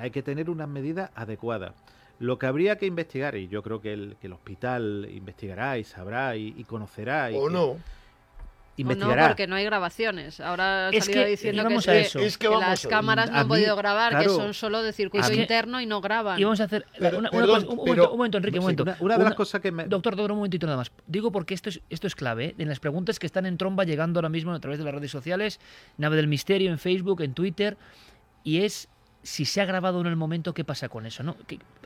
hay que tener unas medidas adecuadas. Lo que habría que investigar, y yo creo que el, que el hospital investigará y sabrá y, conocerá. Y o no investigará. no, porque no hay grabaciones. Ahora ha salido diciendo que, las cámaras no han podido grabar, que son solo de circuito interno y no graban. Y vamos a hacer una, cosa, un, momento, Enrique, un momento. Una, de las cosas que me... Doctor, doctor, un momentito nada más. Digo porque esto es, esto es clave. ¿eh? En las preguntas que están en tromba llegando ahora mismo a través de las redes sociales, Nave del Misterio en Facebook, en Twitter, y es si se ha grabado en el momento, ¿qué pasa con eso? ¿no?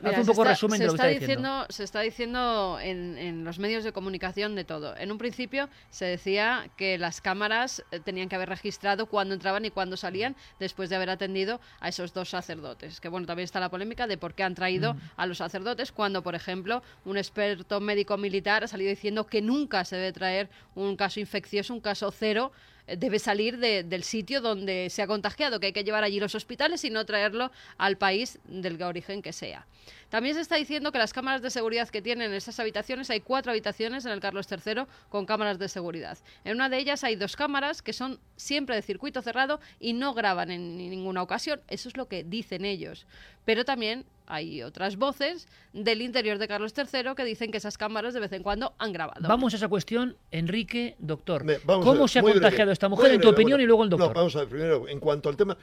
haz un poco resumen de lo que está diciendo. Se está diciendo en, los medios de comunicación de todo. En un principio se decía que las cámaras eh, tenían que haber registrado cuándo entraban y cuándo salían después de haber atendido a esos dos sacerdotes. Que bueno, también está la polémica de por qué han traído a los sacerdotes cuando, por ejemplo, un experto médico militar ha salido diciendo que nunca se debe traer un caso infeccioso, un caso cero debe salir del sitio donde se ha contagiado, que hay que llevar allí los hospitales y no traerlo al país del origen que sea. También se está diciendo que las cámaras de seguridad que tienen esas habitaciones, hay cuatro habitaciones en el Carlos III con cámaras de seguridad. En una de ellas hay dos cámaras que son siempre de circuito cerrado y no graban en ninguna ocasión. Eso es lo que dicen ellos. Pero también hay otras voces del interior de Carlos III que dicen que esas cámaras de vez en cuando han grabado. Vamos a esa cuestión, Enrique, doctor. ¿Cómo se ha contagiado esta mujer, en tu opinión, y luego el doctor? No, vamos a ver, primero, en cuanto al tema,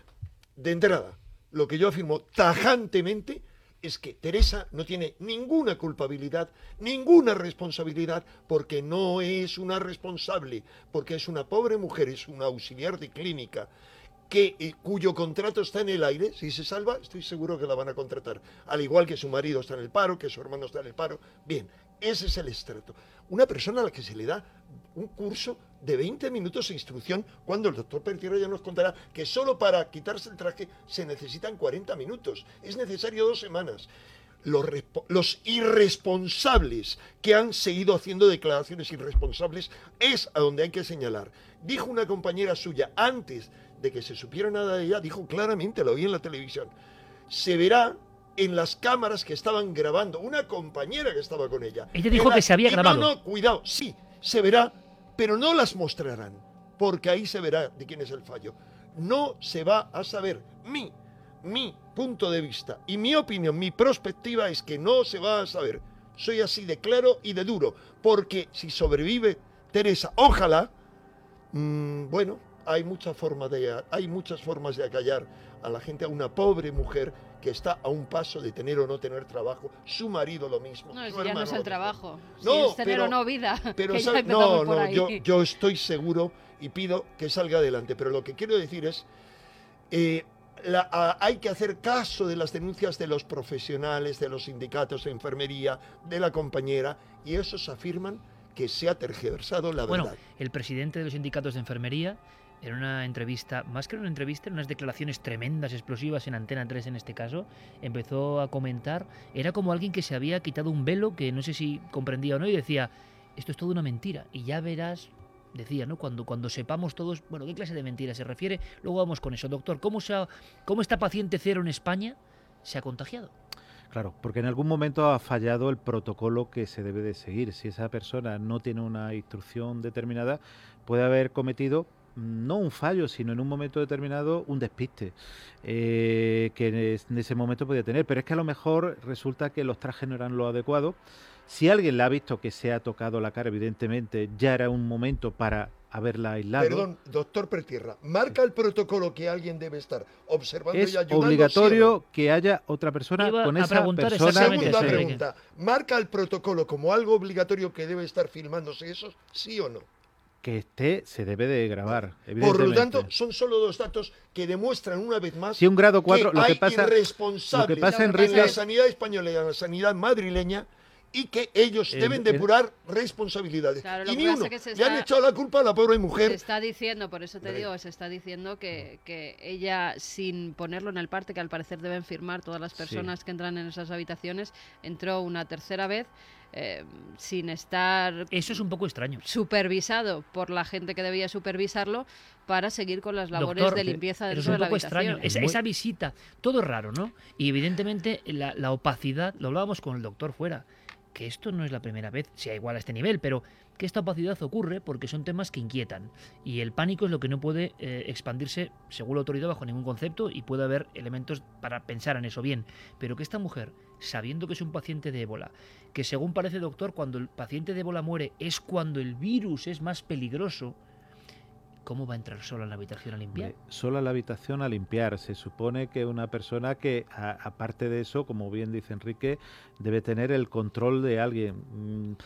de entrada, lo que yo afirmo tajantemente es que Teresa no tiene ninguna culpabilidad, ninguna responsabilidad, porque no es una responsable, porque es una pobre mujer, es una auxiliar de clínica, que, eh, cuyo contrato está en el aire, si se salva, estoy seguro que la van a contratar. Al igual que su marido está en el paro, que su hermano está en el paro. Bien, ese es el estrato. Una persona a la que se le da un curso de 20 minutos de instrucción, cuando el doctor Pertierra ya nos contará que solo para quitarse el traje se necesitan 40 minutos. Es necesario dos semanas. Los, los, irresponsables que han seguido haciendo declaraciones irresponsables es a donde hay que señalar. Dijo una compañera suya antes de que se supiera nada de ella, dijo claramente, lo vi en la televisión, se verá en las cámaras que estaban grabando, una compañera que estaba con ella. Ella dijo que se había grabado. No, no, cuidado, sí, se verá, pero no las mostrarán, porque ahí se verá de quién es el fallo. No se va a saber. Mi, mi punto de vista y mi opinión, mi perspectiva es que no se va a saber. Soy así de claro y de duro, porque si sobrevive Teresa, ojalá, mmm, bueno, hay de hay muchas formas de acallar a la gente a una pobre mujer que está a un paso de tener o no tener trabajo, su marido lo mismo. No, su ya no es el trabajo, no, es tener o no vida. Pero no, no, yo, yo, estoy seguro y pido que salga adelante. Pero lo que quiero decir es, eh, la, hay que hacer caso de las denuncias de los profesionales, de los sindicatos de enfermería, de la compañera, y esos afirman que se ha tergiversado la bueno, verdad. El presidente de los sindicatos de enfermería en una entrevista, más que en una entrevista, en unas declaraciones tremendas, explosivas en Antena 3 en este caso, empezó a comentar, era como alguien que se había quitado un velo que no sé si comprendía o no y decía, esto es todo una mentira y ya verás, decía, ¿no? Cuando, cuando sepamos todos, bueno, ¿qué clase de mentira se refiere? Luego vamos con eso. Doctor, ¿cómo, se ha, cómo está paciente cero en España se ha contagiado? Claro, porque en algún momento ha fallado el protocolo que se debe de seguir. Si esa persona no tiene una instrucción determinada, puede haber cometido no un fallo, sino en un momento determinado un despiste eh, que en ese momento podía tener. Pero es que a lo mejor resulta que los trajes no eran lo adecuado. Si alguien le ha visto que se ha tocado la cara, evidentemente ya era un momento para haberla aislado. Perdón, doctor Pretierra, ¿marca el protocolo que alguien debe estar observando es y ayudando? obligatorio que haya otra persona con esa persona. Segunda pregunta, ¿marca el protocolo como algo obligatorio que debe estar filmándose eso, sí o no? Que esté se debe de grabar. Por lo tanto, son solo dos datos que demuestran una vez más si un grado 4, que lo que hay pasa, irresponsables lo que pasa en, en la sanidad española y en la sanidad madrileña y que ellos deben depurar responsabilidades. y ni uno. Le han echado la culpa a la pobre mujer. Se está diciendo, por eso te digo, se está diciendo que, que, ella, sin ponerlo en el parte, que al parecer deben firmar todas las personas que entran en esas habitaciones, entró una tercera vez. Eh, sin estar eso es un poco extraño. supervisado por la gente que debía supervisarlo para seguir con las labores de limpieza dentro eso es un de la poco habitación. extraño esa, visita todo es raro no y evidentemente la, la opacidad lo hablábamos con el doctor fuera que esto no es la primera vez, sea igual a este nivel, pero que esta opacidad ocurre porque son temas que inquietan y el pánico es lo que no puede eh, expandirse según la autoridad bajo ningún concepto y puede haber elementos para pensar en eso bien, pero que esta mujer, sabiendo que es un paciente de ébola, que según parece doctor, cuando el paciente de ébola muere es cuando el virus es más peligroso, ¿Cómo va a entrar sola a la habitación a limpiar? Sola a la habitación a limpiar. Se supone que una persona que, aparte de eso, como bien dice Enrique, debe tener el control de alguien. Mm,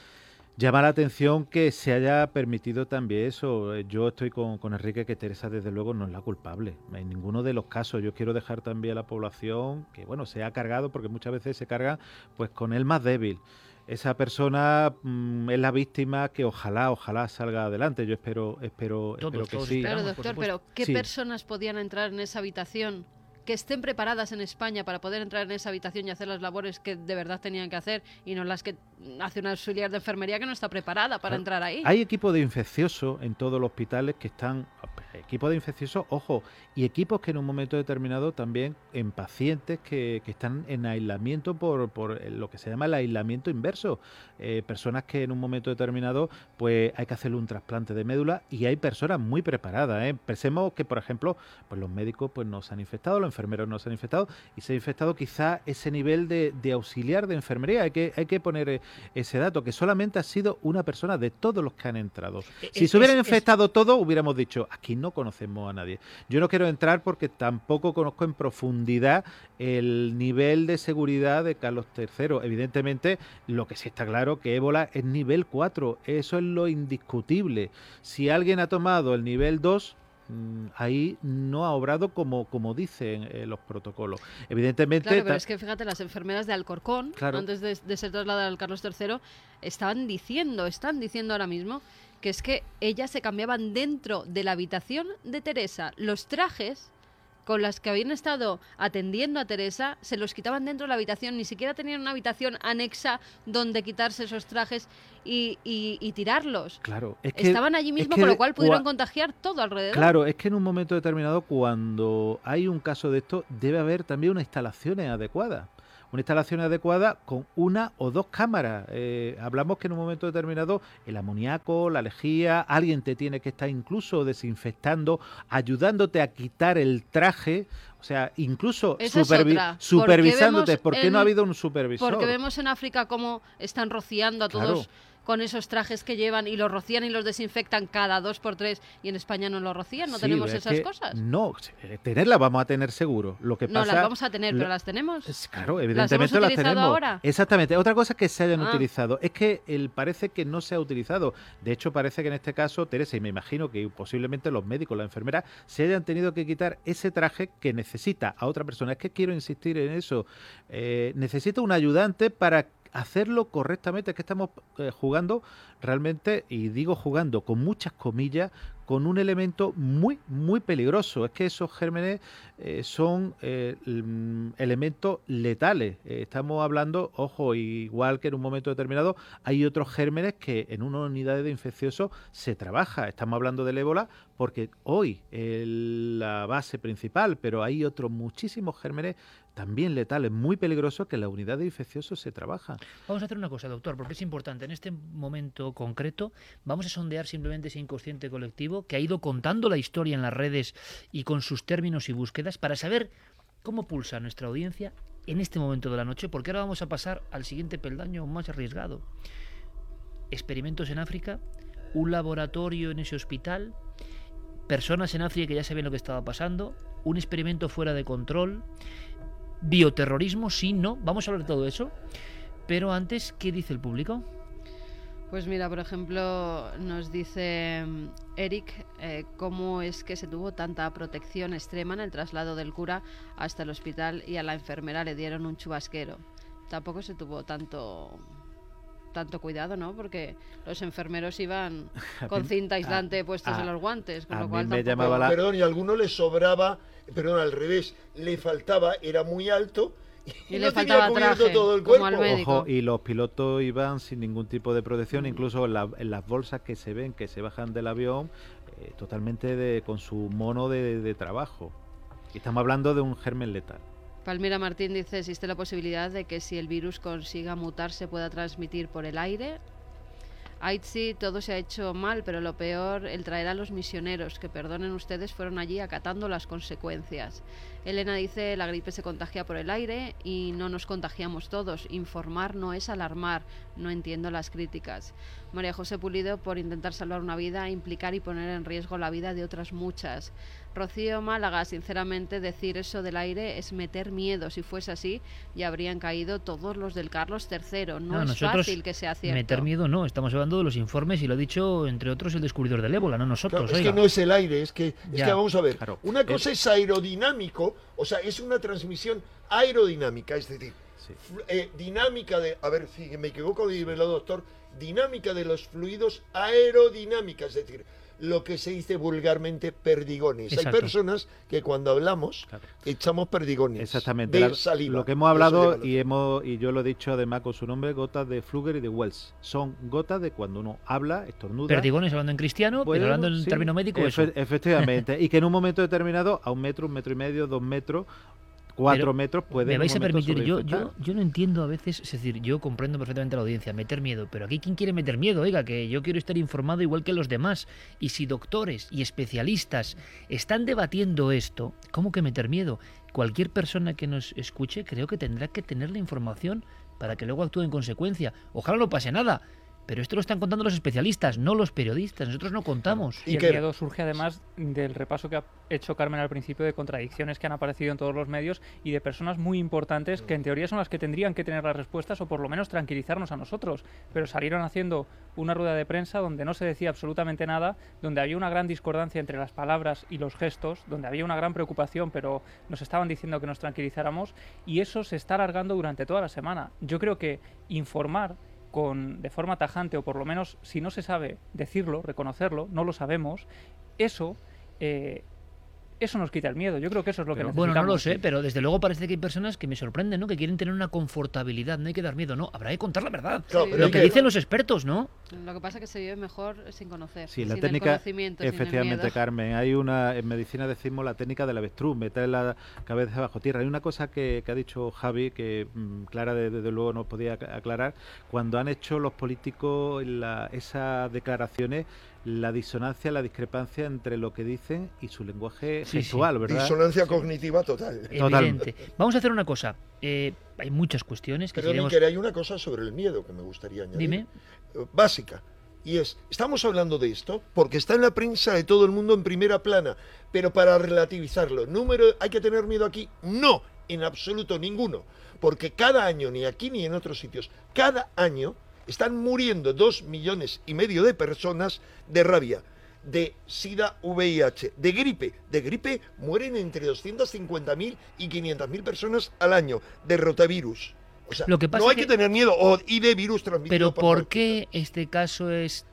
llama la atención que se haya permitido también eso. Yo estoy con, con, Enrique que Teresa desde luego no es la culpable. En ninguno de los casos. Yo quiero dejar también a la población que bueno se ha cargado porque muchas veces se carga pues con el más débil esa persona mm, es la víctima que ojalá, ojalá salga adelante. Yo espero, espero, espero que sí. Claro, doctor, pero ¿qué personas podían entrar en esa habitación? Que estén preparadas en España para poder entrar en esa habitación y hacer las labores que de verdad tenían que hacer y no las que hace una auxiliar de enfermería que no está preparada para entrar ahí. Hay equipos de infecciosos en todos los hospitales que están equipos de infecciosos, ojo, y equipos que en un momento determinado también en pacientes que, que están en aislamiento por, por, lo que se llama el aislamiento inverso. Eh, personas que en un momento determinado pues hay que hacerle un trasplante de médula y hay personas muy preparadas. ¿eh? Pensemos que, por ejemplo, pues los médicos pues no se han infectado, los enfermeros no se han infectado y se ha infectado quizá ese nivel de, de auxiliar de enfermería. Hay que, hay que poner eh, ese dato, que solamente ha sido una persona de todos los que han entrado. Si se hubieran infectado todos, hubiéramos dicho, aquí no no conocemos a nadie. Yo no quiero entrar porque tampoco conozco en profundidad el nivel de seguridad de Carlos III. Evidentemente, lo que sí está claro que ébola es nivel 4, eso es lo indiscutible. Si alguien ha tomado el nivel 2, Mm, ahí no ha obrado como, como dicen eh, los protocolos. Evidentemente. Claro, pero es que fíjate, las enfermeras de Alcorcón, antes de, de ser trasladadas al Carlos III, estaban diciendo, están diciendo ahora mismo, que es que ellas se cambiaban dentro de la habitación de Teresa los trajes con las que habían estado atendiendo a Teresa se los quitaban dentro de la habitación, ni siquiera tenían una habitación anexa donde quitarse esos trajes y, tirarlos. Claro, estaban allí mismo, con lo cual pudieron contagiar todo alrededor. Claro, es que en un momento determinado, cuando hay un caso de esto, debe haber también unas instalaciones adecuadas una instalación adecuada con una o dos cámaras. Eh, hablamos que en un momento determinado el amoníaco, la lejía, alguien te tiene que estar incluso desinfectando, ayudándote a quitar el traje. O sea, incluso supervisándote. ¿Por qué no ha habido un supervisor? Porque vemos en África cómo están rociando a todos con esos trajes que llevan y los rocían y los desinfectan cada dos por tres y en España no los rocían, no tenemos esas cosas. No, tenerlas vamos a tener seguro. Lo que no las vamos a tener, pero las tenemos. Claro, evidentemente las, tenemos. Ahora? Exactamente. Otra cosa que se hayan ah. utilizado es que el parece que no se ha utilizado. De hecho, parece que en este caso, Teresa, y me imagino que posiblemente los médicos, la enfermera, se hayan tenido que quitar ese traje que necesita a otra persona. Es que quiero insistir en eso. Eh, necesita un ayudante para hacerlo correctamente, es que estamos eh, jugando realmente, y digo jugando con muchas comillas, con un elemento muy, muy peligroso. Es que esos gérmenes eh, son eh, elementos letales. estamos hablando, ojo, igual que en un momento determinado, hay otros gérmenes que en una unidad de infeccioso se trabaja. Estamos hablando del ébola porque hoy la base principal, pero hay otros muchísimos gérmenes también letales, muy peligrosos que la unidad de infecciosos se trabaja. Vamos a hacer una cosa, doctor, porque es importante. En este momento concreto vamos a sondear simplemente ese inconsciente colectivo que ha ido contando la historia en las redes y con sus términos y búsquedas para saber cómo pulsa nuestra audiencia en este momento de la noche, porque ahora vamos a pasar al siguiente peldaño más arriesgado. Experimentos en África, un laboratorio en ese hospital, personas en África que ya sabían lo que estaba pasando, un experimento fuera de control, bioterrorismo, sí, no, vamos a hablar de todo eso. Pero antes, ¿qué dice el público? Pues mira, por ejemplo, nos dice mm, Eric eh, cómo es que se tuvo tanta protección extrema en el traslado del cura hasta el hospital y a la enfermera le dieron un chubasquero. Tampoco se tuvo tanto tanto cuidado, ¿no? Porque los enfermeros iban con cinta aislante puestos en los guantes, con lo cual tampoco... Perdón, y a alguno le sobraba, perdón, al revés, le faltaba, era muy alto y, le faltaba traje, todo el cuerpo. Ojo, y los pilotos iban sin ningún tipo de protección, mm. incluso en, las bolsas que se ven, que se bajan del avión, eh, totalmente de, con su mono de, de trabajo. Y estamos hablando de un germen letal. Palmira Martín dice, existe la posibilidad de que si el virus consiga mutar se pueda transmitir por el aire. Aitzi, todo se ha hecho mal, pero lo peor, el traer a los misioneros, que perdonen ustedes, fueron allí acatando las consecuencias. Elena dice, la gripe se contagia por el aire y no nos contagiamos todos. Informar no es alarmar, no entiendo las críticas. María José Pulido, por intentar salvar una vida, implicar y poner en riesgo la vida de otras muchas. Rocío Málaga, sinceramente, decir eso del aire es meter miedo. Si fuese así, ya habrían caído todos los del Carlos III. No, es fácil que sea cierto. Meter miedo no, estamos hablando de los informes y lo ha dicho, entre otros, el descubridor del ébola, no nosotros. es que no es el aire, es que, es que vamos a ver. Una cosa es aerodinámico, o sea, es una transmisión aerodinámica, es decir, eh, dinámica de. A ver si me equivoco, dime doctor. Dinámica de los fluidos aerodinámica, es decir, lo que se dice vulgarmente perdigones. Hay personas que cuando hablamos echamos perdigones. Exactamente. Lo que hemos hablado y hemos y yo lo he dicho además con su nombre, gotas de Fluger y de Wells. Son gotas de cuando uno habla, estornuda. Perdigones hablando en cristiano, pero hablando en término médico. efectivamente. y que en un momento determinado, a un metro, un metro y medio, dos metros, cuatro metros puede. Me vais a permitir, yo, yo, yo no entiendo a veces, es decir, yo comprendo perfectamente a la audiencia, meter miedo, pero aquí ¿quién quiere meter miedo? Oiga, que yo quiero estar informado igual que los demás. Y si doctores y especialistas están debatiendo esto, ¿cómo que meter miedo? Cualquier persona que nos escuche creo que tendrá que tener la información para que luego actúe en consecuencia. Ojalá no pase nada, Pero esto lo están contando los especialistas, no los periodistas. Nosotros no contamos. Y, el miedo surge además del repaso que ha hecho Carmen al principio de contradicciones que han aparecido en todos los medios y de personas muy importantes que en teoría son las que tendrían que tener las respuestas o por lo menos tranquilizarnos a nosotros. Pero salieron haciendo una rueda de prensa donde no se decía absolutamente nada, donde había una gran discordancia entre las palabras y los gestos, donde había una gran preocupación, pero nos estaban diciendo que nos tranquilizáramos y eso se está alargando durante toda la semana. Yo creo que informar con, de forma tajante, o por lo menos si no se sabe decirlo, reconocerlo, no lo sabemos, eso eh, eso nos quita el miedo. Yo creo que eso es lo que necesitamos. Bueno, no lo sé, pero desde luego parece que hay personas que me sorprenden, ¿no? Que quieren tener una confortabilidad, no hay que dar miedo, no. Habrá que contar la verdad. lo que, dicen los expertos, ¿no? Lo que pasa es que se vive mejor sin conocer. Sí, la técnica, efectivamente, Carmen. Hay una, en medicina decimos la técnica del avestruz, meter la cabeza bajo tierra. Hay una cosa que, ha dicho Javi que mm, Clara desde luego no podía aclarar. Cuando han hecho los políticos esas declaraciones la disonancia, la discrepancia entre lo que dicen y su lenguaje gestual, ¿verdad? Disonancia cognitiva total. Evidente. Vamos a hacer una cosa. Eh, hay muchas cuestiones que Pero queremos... hay una cosa sobre el miedo que me gustaría añadir. Dime. Eh, básica. Y es, estamos hablando de esto porque está en la prensa de todo el mundo en primera plana, pero para relativizarlo, número, ¿hay que tener miedo aquí? No, en absoluto ninguno, porque cada año, ni aquí ni en otros sitios, cada año están muriendo dos millones y medio de personas de rabia, de SIDA, VIH, de gripe. De gripe mueren entre 250.000 y 500.000 personas al año, de rotavirus. O sea, no hay que, tener miedo o, y de virus transmitido. Pero ¿por qué este caso es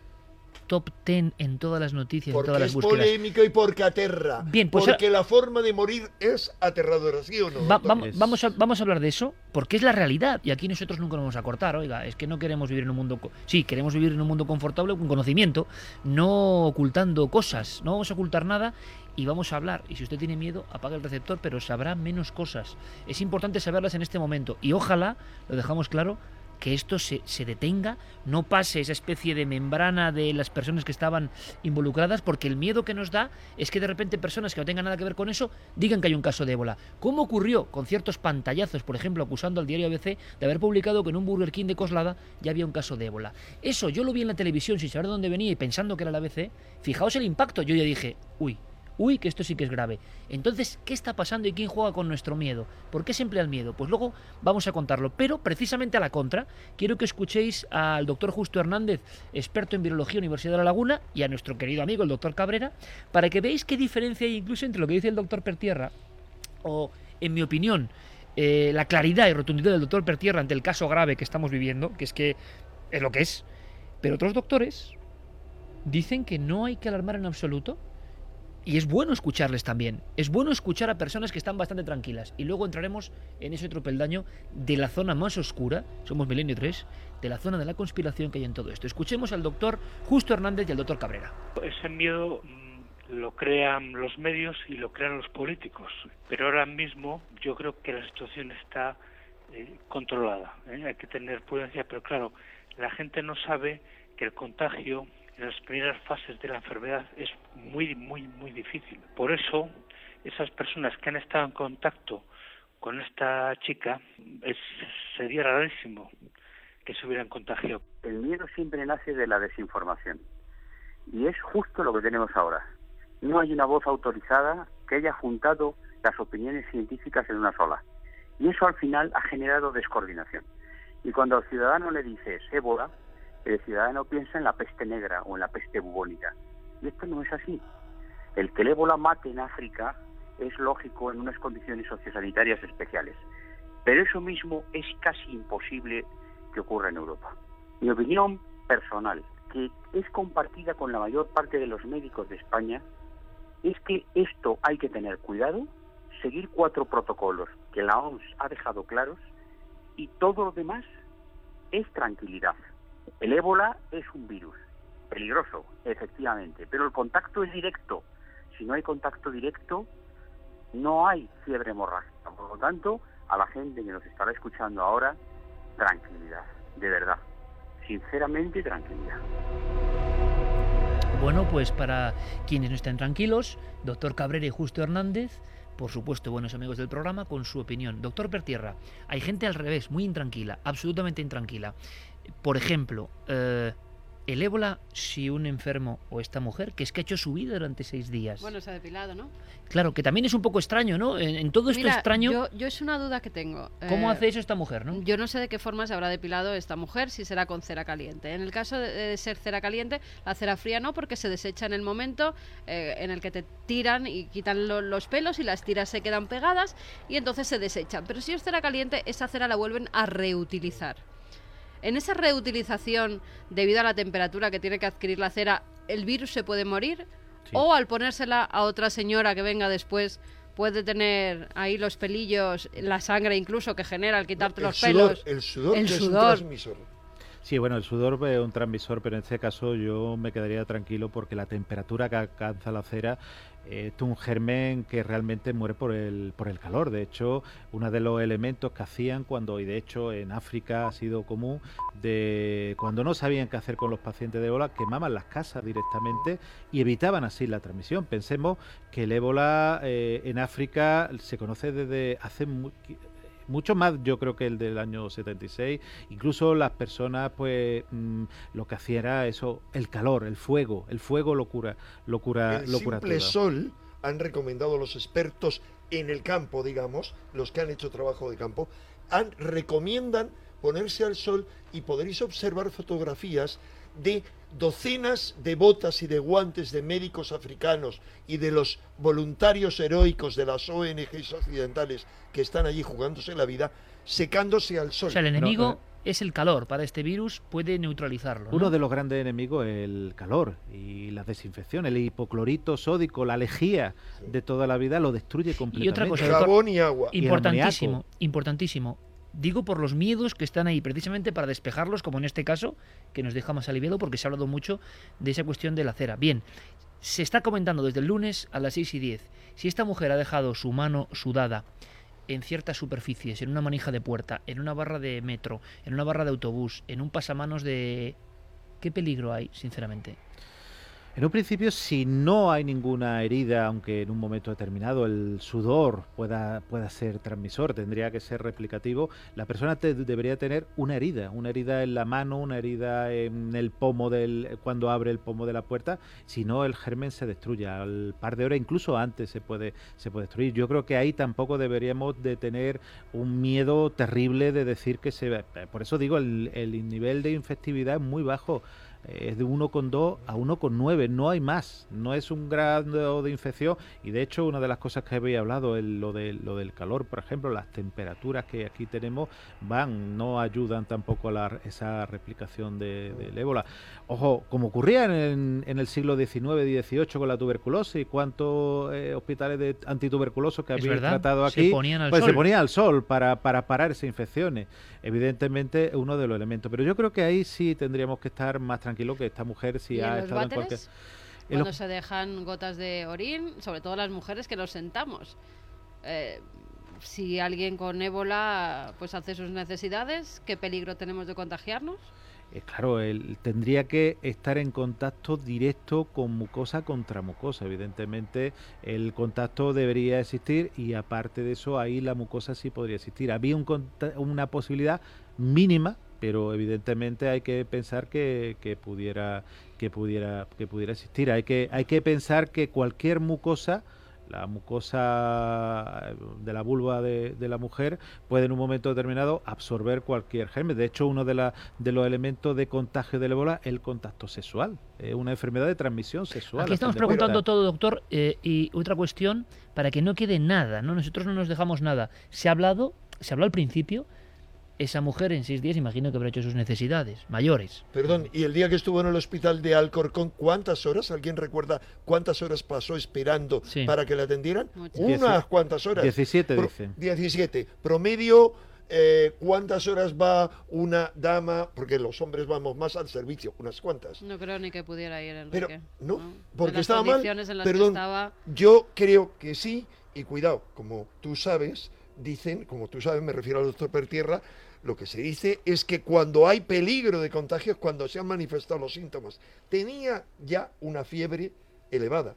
top 10 en todas las noticias, porque en todas las búsquedas. es polémico y porque aterra. Bien, pues porque la forma de morir es aterradora, ¿sí o no? vamos, a, vamos a hablar de eso, porque es la realidad. Y aquí nosotros nunca nos vamos a cortar, oiga, es que no queremos vivir en un mundo... Sí, queremos vivir en un mundo confortable con conocimiento, no ocultando cosas, no vamos a ocultar nada y vamos a hablar. Y si usted tiene miedo, apague el receptor, pero sabrá menos cosas. Es importante saberlas en este momento. Y ojalá, lo dejamos claro, que esto se, se, detenga, no pase esa especie de membrana de las personas que estaban involucradas, porque el miedo que nos da es que de repente personas que no tengan nada que ver con eso digan que hay un caso de ébola. ¿Cómo ocurrió con ciertos pantallazos, por ejemplo, acusando al diario ABC de haber publicado que en un Burger King de Coslada ya había un caso de ébola? Eso yo lo vi en la televisión sin saber de dónde venía y pensando que era la ABC. Fijaos el impacto, yo ya dije, uy, uy, que esto sí que es grave. Entonces, ¿qué está pasando y quién juega con nuestro miedo? ¿Por qué se emplea el miedo? Pues luego vamos a contarlo. Pero precisamente a la contra, quiero que escuchéis al doctor Justo Hernández, experto en virología Universidad de La Laguna, y a nuestro querido amigo el doctor Cabrera, para que veáis qué diferencia hay incluso entre lo que dice el doctor Pertierra, o, en mi opinión, eh, la claridad y rotundidad del doctor Pertierra ante el caso grave que estamos viviendo, que es que es lo que es. Pero otros doctores dicen que no hay que alarmar en absoluto y es bueno escucharles también. Es bueno escuchar a personas que están bastante tranquilas. Y luego entraremos en ese otro peldaño de la zona más oscura, somos Milenio 3, de la zona de la conspiración que hay en todo esto. Escuchemos al doctor Justo Hernández y al doctor Cabrera. Ese miedo mm, lo crean los medios y lo crean los políticos. Pero ahora mismo yo creo que la situación está eh, controlada. ¿eh? Hay que tener prudencia, pero claro, la gente no sabe que el contagio en las primeras fases de la enfermedad es muy, muy, muy difícil. Por eso, esas personas que han estado en contacto con esta chica, es, sería rarísimo que se hubieran contagiado. El miedo siempre nace de la desinformación. Y es justo lo que tenemos ahora. No hay una voz autorizada que haya juntado las opiniones científicas en una sola. Y eso al final ha generado descoordinación. Y cuando al ciudadano le dices ébola, el ciudadano piensa en la peste negra o en la peste bubónica. Y esto no es así. El que el ébola mate en África es lógico en unas condiciones sociosanitarias especiales. Pero eso mismo es casi imposible que ocurra en Europa. Mi opinión personal, que es compartida con la mayor parte de los médicos de España, es que esto hay que tener cuidado, seguir cuatro protocolos que la OMS ha dejado claros y todo lo demás es tranquilidad. El ébola es un virus peligroso, efectivamente, pero el contacto es directo. Si no hay contacto directo, no hay fiebre hemorrágica. Por lo tanto, a la gente que nos estará escuchando ahora, tranquilidad, de verdad. Sinceramente, tranquilidad. Bueno, pues para quienes no estén tranquilos, doctor Cabrera y Justo Hernández, por supuesto, buenos amigos del programa, con su opinión. Doctor Pertierra, hay gente al revés, muy intranquila, absolutamente intranquila por ejemplo, eh, el ébola, si un enfermo o esta mujer, que es que ha hecho su vida durante seis días. Bueno, se ha depilado, ¿no? Claro, que también es un poco extraño, ¿no? En, todo esto extraño. Yo, yo, es una duda que tengo. ¿Cómo eh, hace eso esta mujer, no? Yo no sé de qué forma se habrá depilado esta mujer, si será con cera caliente. En el caso de, ser cera caliente, la cera fría no, porque se desecha en el momento eh, en el que te tiran y quitan los pelos y las tiras se quedan pegadas y entonces se desechan. Pero si es cera caliente, esa cera la vuelven a reutilizar. En esa reutilización, debido a la temperatura que tiene que adquirir la cera, ¿el virus se puede morir? ¿O al ponérsela a otra señora que venga después puede tener ahí los pelillos, la sangre incluso que genera al quitarte los pelos? El sudor, el sudor. es un transmisor. Sí, bueno, el sudor es un transmisor, pero en este caso yo me quedaría tranquilo porque la temperatura que alcanza la cera es un germen que realmente muere por el, por el calor. De hecho, uno de los elementos que hacían cuando, y de hecho en África ha sido común, de cuando no sabían qué hacer con los pacientes de ébola, quemaban las casas directamente y evitaban así la transmisión. Pensemos que el ébola eh, en África se conoce desde hace mucho más yo creo que el del año 76 incluso las personas pues mm, lo que hacía era eso el calor el fuego el fuego locura locura el locura simple sol han recomendado los expertos en el campo digamos los que han hecho trabajo de campo han, recomiendan ponerse al sol y podréis observar fotografías de docenas de botas y de guantes de médicos africanos y de los voluntarios heroicos de las ONGs occidentales que están allí jugándose la vida, secándose al sol. O sea, el enemigo es el calor. Para este virus puede neutralizarlo. Uno de los grandes enemigos es el calor y la desinfección. El hipoclorito sódico, la lejía de toda la vida lo destruye completamente. Y otra cosa, jabón y agua. Importantísimo, importantísimo. Digo por los miedos que están ahí, precisamente para despejarlos, como en este caso, que nos deja más aliviado porque se ha hablado mucho de esa cuestión de la cera. Bien, se está comentando desde el lunes a las 6 y 10. Si esta mujer ha dejado su mano sudada en ciertas superficies, en una manija de puerta, en una barra de metro, en una barra de autobús, en un pasamanos de... ¿Qué peligro hay, sinceramente? En un principio, si no hay ninguna herida, aunque en un momento determinado el sudor pueda, pueda ser transmisor, tendría que ser replicativo, la persona debería tener una herida, una herida en la mano, una herida en el pomo del cuando abre el pomo de la puerta, si no el germen se destruye. Al par de horas, incluso antes se puede se puede destruir. Yo creo que ahí tampoco deberíamos de tener un miedo terrible de decir que se por eso digo el, el nivel de infectividad es muy bajo es de 1,2 a 1,9, no hay más, no es un grado de infección y de hecho una de las cosas que había hablado, el, lo, de, lo del calor, por ejemplo, las temperaturas que aquí tenemos van, no ayudan tampoco a la, esa replicación del de, ébola. Ojo, como ocurría en, en, el siglo XIX y XVIII con la tuberculosis, cuántos eh, hospitales de antituberculosos que habían tratado aquí, se ponían al pues sol. se ponían al sol para, para parar esas infecciones. Evidentemente uno de los elementos, pero yo creo que ahí sí tendríamos que estar más tranquilos tranquilo que esta mujer si ha estado en cualquier... Cuando se dejan gotas de orín, sobre todo las mujeres que nos sentamos. Eh, si alguien con ébola pues hace sus necesidades, ¿qué peligro tenemos de contagiarnos? Eh, claro, él tendría que estar en contacto directo con mucosa contra mucosa. Evidentemente, el contacto debería existir y aparte de eso, ahí la mucosa sí podría existir. Había una posibilidad mínima pero evidentemente hay que pensar que, que, pudiera que pudiera que pudiera existir hay que hay que pensar que cualquier mucosa la mucosa de la vulva de, la mujer puede en un momento determinado absorber cualquier germen. De hecho, uno de, la, de los elementos de contagio del ébola es el contacto sexual. Es una enfermedad de transmisión sexual. Aquí estamos preguntando todo, doctor. Eh, y otra cuestión, para que no quede nada, ¿no? Nosotros no nos dejamos nada. Se ha hablado, se habló al principio esa mujer en seis días imagino que habrá hecho sus necesidades mayores. Perdón, y el día que estuvo en el hospital de Alcorcón, ¿cuántas horas? ¿Alguien recuerda cuántas horas pasó esperando para que la atendieran? Unas cuantas horas. 17, dice. 17. Promedio, eh, ¿cuántas horas va una dama? Porque los hombres vamos más al servicio, unas cuantas. No creo ni que pudiera ir, Enrique. Pero, no, porque estaba mal. Perdón, yo creo que sí, y cuidado, como tú sabes, dicen, como tú sabes, me refiero al doctor Pertierra, lo que se dice es que cuando hay peligro de contagio es cuando se han manifestado los síntomas. Tenía ya una fiebre elevada.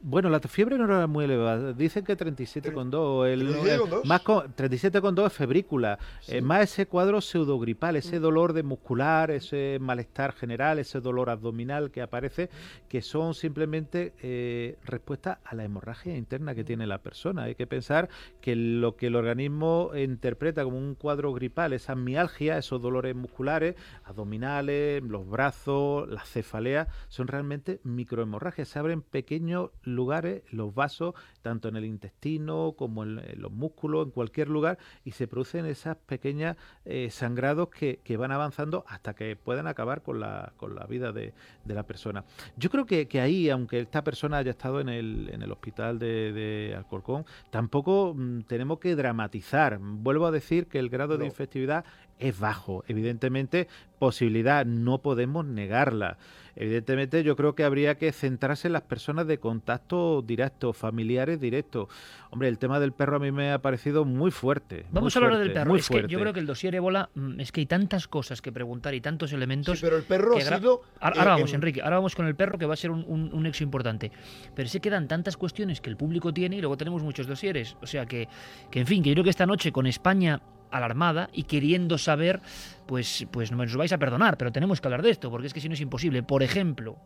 Bueno, la fiebre no era muy elevada. Dicen que 37,2. El, el, más con, 37,2 es febrícula. Eh, más ese cuadro pseudogripal, ese mm. dolor de muscular, ese malestar general, ese dolor abdominal que aparece, que son simplemente eh, respuesta a la hemorragia interna que tiene la persona. Hay que pensar que lo que el organismo interpreta como un cuadro gripal, esa mialgia, esos dolores musculares, abdominales, los brazos, la cefalea, son realmente microhemorragias. Se abren pequeños lugares, los vasos, tanto en el intestino como en, los músculos, en cualquier lugar, y se producen esas pequeñas eh, sangrados que, van avanzando hasta que puedan acabar con la, con la vida de, la persona. Yo creo que, ahí, aunque esta persona haya estado en el, en el hospital de, Alcorcón, tampoco mm, tenemos que dramatizar. Vuelvo a decir que el grado de infectividad es bajo. Evidentemente, posibilidad, no podemos negarla. Evidentemente, yo creo que habría que centrarse en las personas de contacto directo, familiares directos. Hombre, el tema del perro a mí me ha parecido muy fuerte. Vamos a hablar del perro. Es que yo creo que el dossier ébola mm, es que hay tantas cosas que preguntar y tantos elementos. Sí, pero el perro ha sido. Ahora, vamos, Enrique, ahora vamos con el perro que va a ser un, un, éxito importante. Pero se quedan tantas cuestiones que el público tiene y luego tenemos muchos dosieres. O sea que, que en fin, que yo creo que esta noche con España alarmada y queriendo saber, pues, pues no nos vais a perdonar, pero tenemos que hablar de esto, porque es que si no es imposible. Por ejemplo,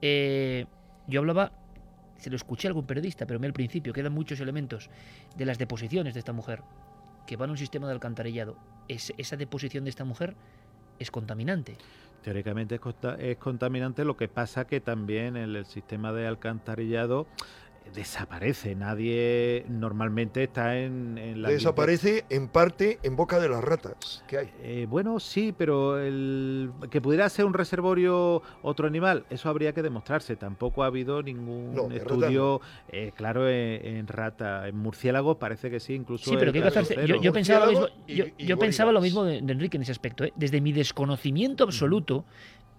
eh, yo hablaba, se lo escuché a algún periodista, pero me al principio quedan muchos elementos de las deposiciones de esta mujer, que van a un sistema de alcantarillado. Es, esa deposición de esta mujer es contaminante. Teóricamente es, contaminante, lo que pasa que también en el sistema de alcantarillado desaparece. Nadie normalmente está en, la. Desaparece en parte en boca de las ratas que hay. Eh, bueno, sí, pero el que pudiera ser un reservorio otro animal, eso habría que demostrarse. Tampoco ha habido ningún estudio, eh, claro, en, rata. En murciélago parece que sí, incluso. Sí, pero ¿qué yo, yo, pensaba lo mismo, yo, pensaba lo mismo de, Enrique en ese aspecto. ¿eh? Desde mi desconocimiento absoluto,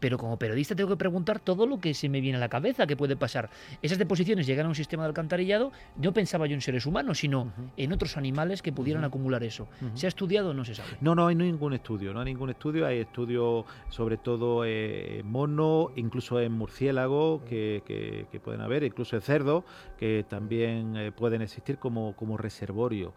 pero como periodista tengo que preguntar todo lo que se me viene a la cabeza que puede pasar. Esas deposiciones llegan a un sistema de alcantarillado, no pensaba yo en seres humanos, sino en otros animales que pudieran acumular eso. ¿Se ha estudiado o no se sabe? No, no hay ningún estudio, no hay ningún estudio, hay estudios sobre todo en eh, mono, incluso en murciélago que, pueden haber, incluso en cerdo, que también eh, pueden existir como, como reservorio.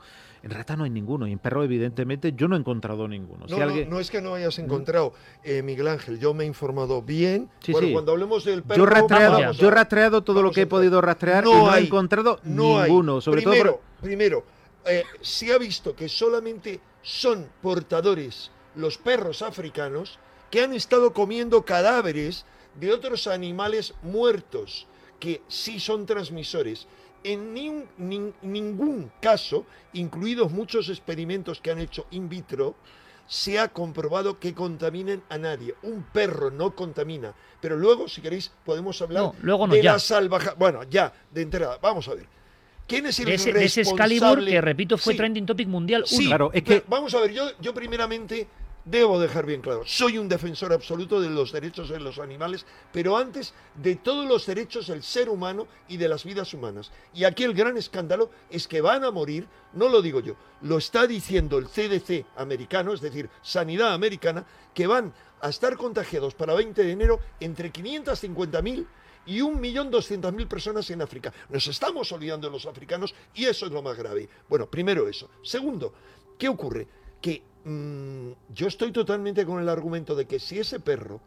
En rata no hay ninguno y en perro evidentemente yo no he encontrado ninguno. No, no, es que no hayas encontrado, eh, Miguel Ángel, yo me he informado bien. bueno, cuando hablemos del perro... Yo he rastreado, yo he rastreado todo lo que he podido rastrear no y no he encontrado ninguno. Sobre primero, todo primero eh, se ha visto que solamente son portadores los perros africanos que han estado comiendo cadáveres de otros animales muertos que sí son transmisores en ningún caso, incluidos muchos experimentos que han hecho in vitro, se ha comprobado que contaminen a nadie. Un perro no contamina. Pero luego, si queréis, podemos hablar de la salvaje. Bueno, ya, de entrada. Vamos a ver. ¿Quién es el ese, responsable? ese Excalibur, que repito, fue trending topic mundial Sí, claro, es que... Vamos a ver, yo, yo primeramente Debo dejar bien claro, soy un defensor absoluto de los derechos de los animales, pero antes de todos los derechos del ser humano y de las vidas humanas. Y aquí el gran escándalo es que van a morir, no lo digo yo, lo está diciendo el CDC americano, es decir, Sanidad Americana, que van a estar contagiados para 20 de enero entre 550.000 y 1.200.000 personas en África. Nos estamos olvidando de los africanos y eso es lo más grave. Bueno, primero eso. Segundo, ¿qué ocurre? Que Mm, yo estoy totalmente con el argumento de que si ese perro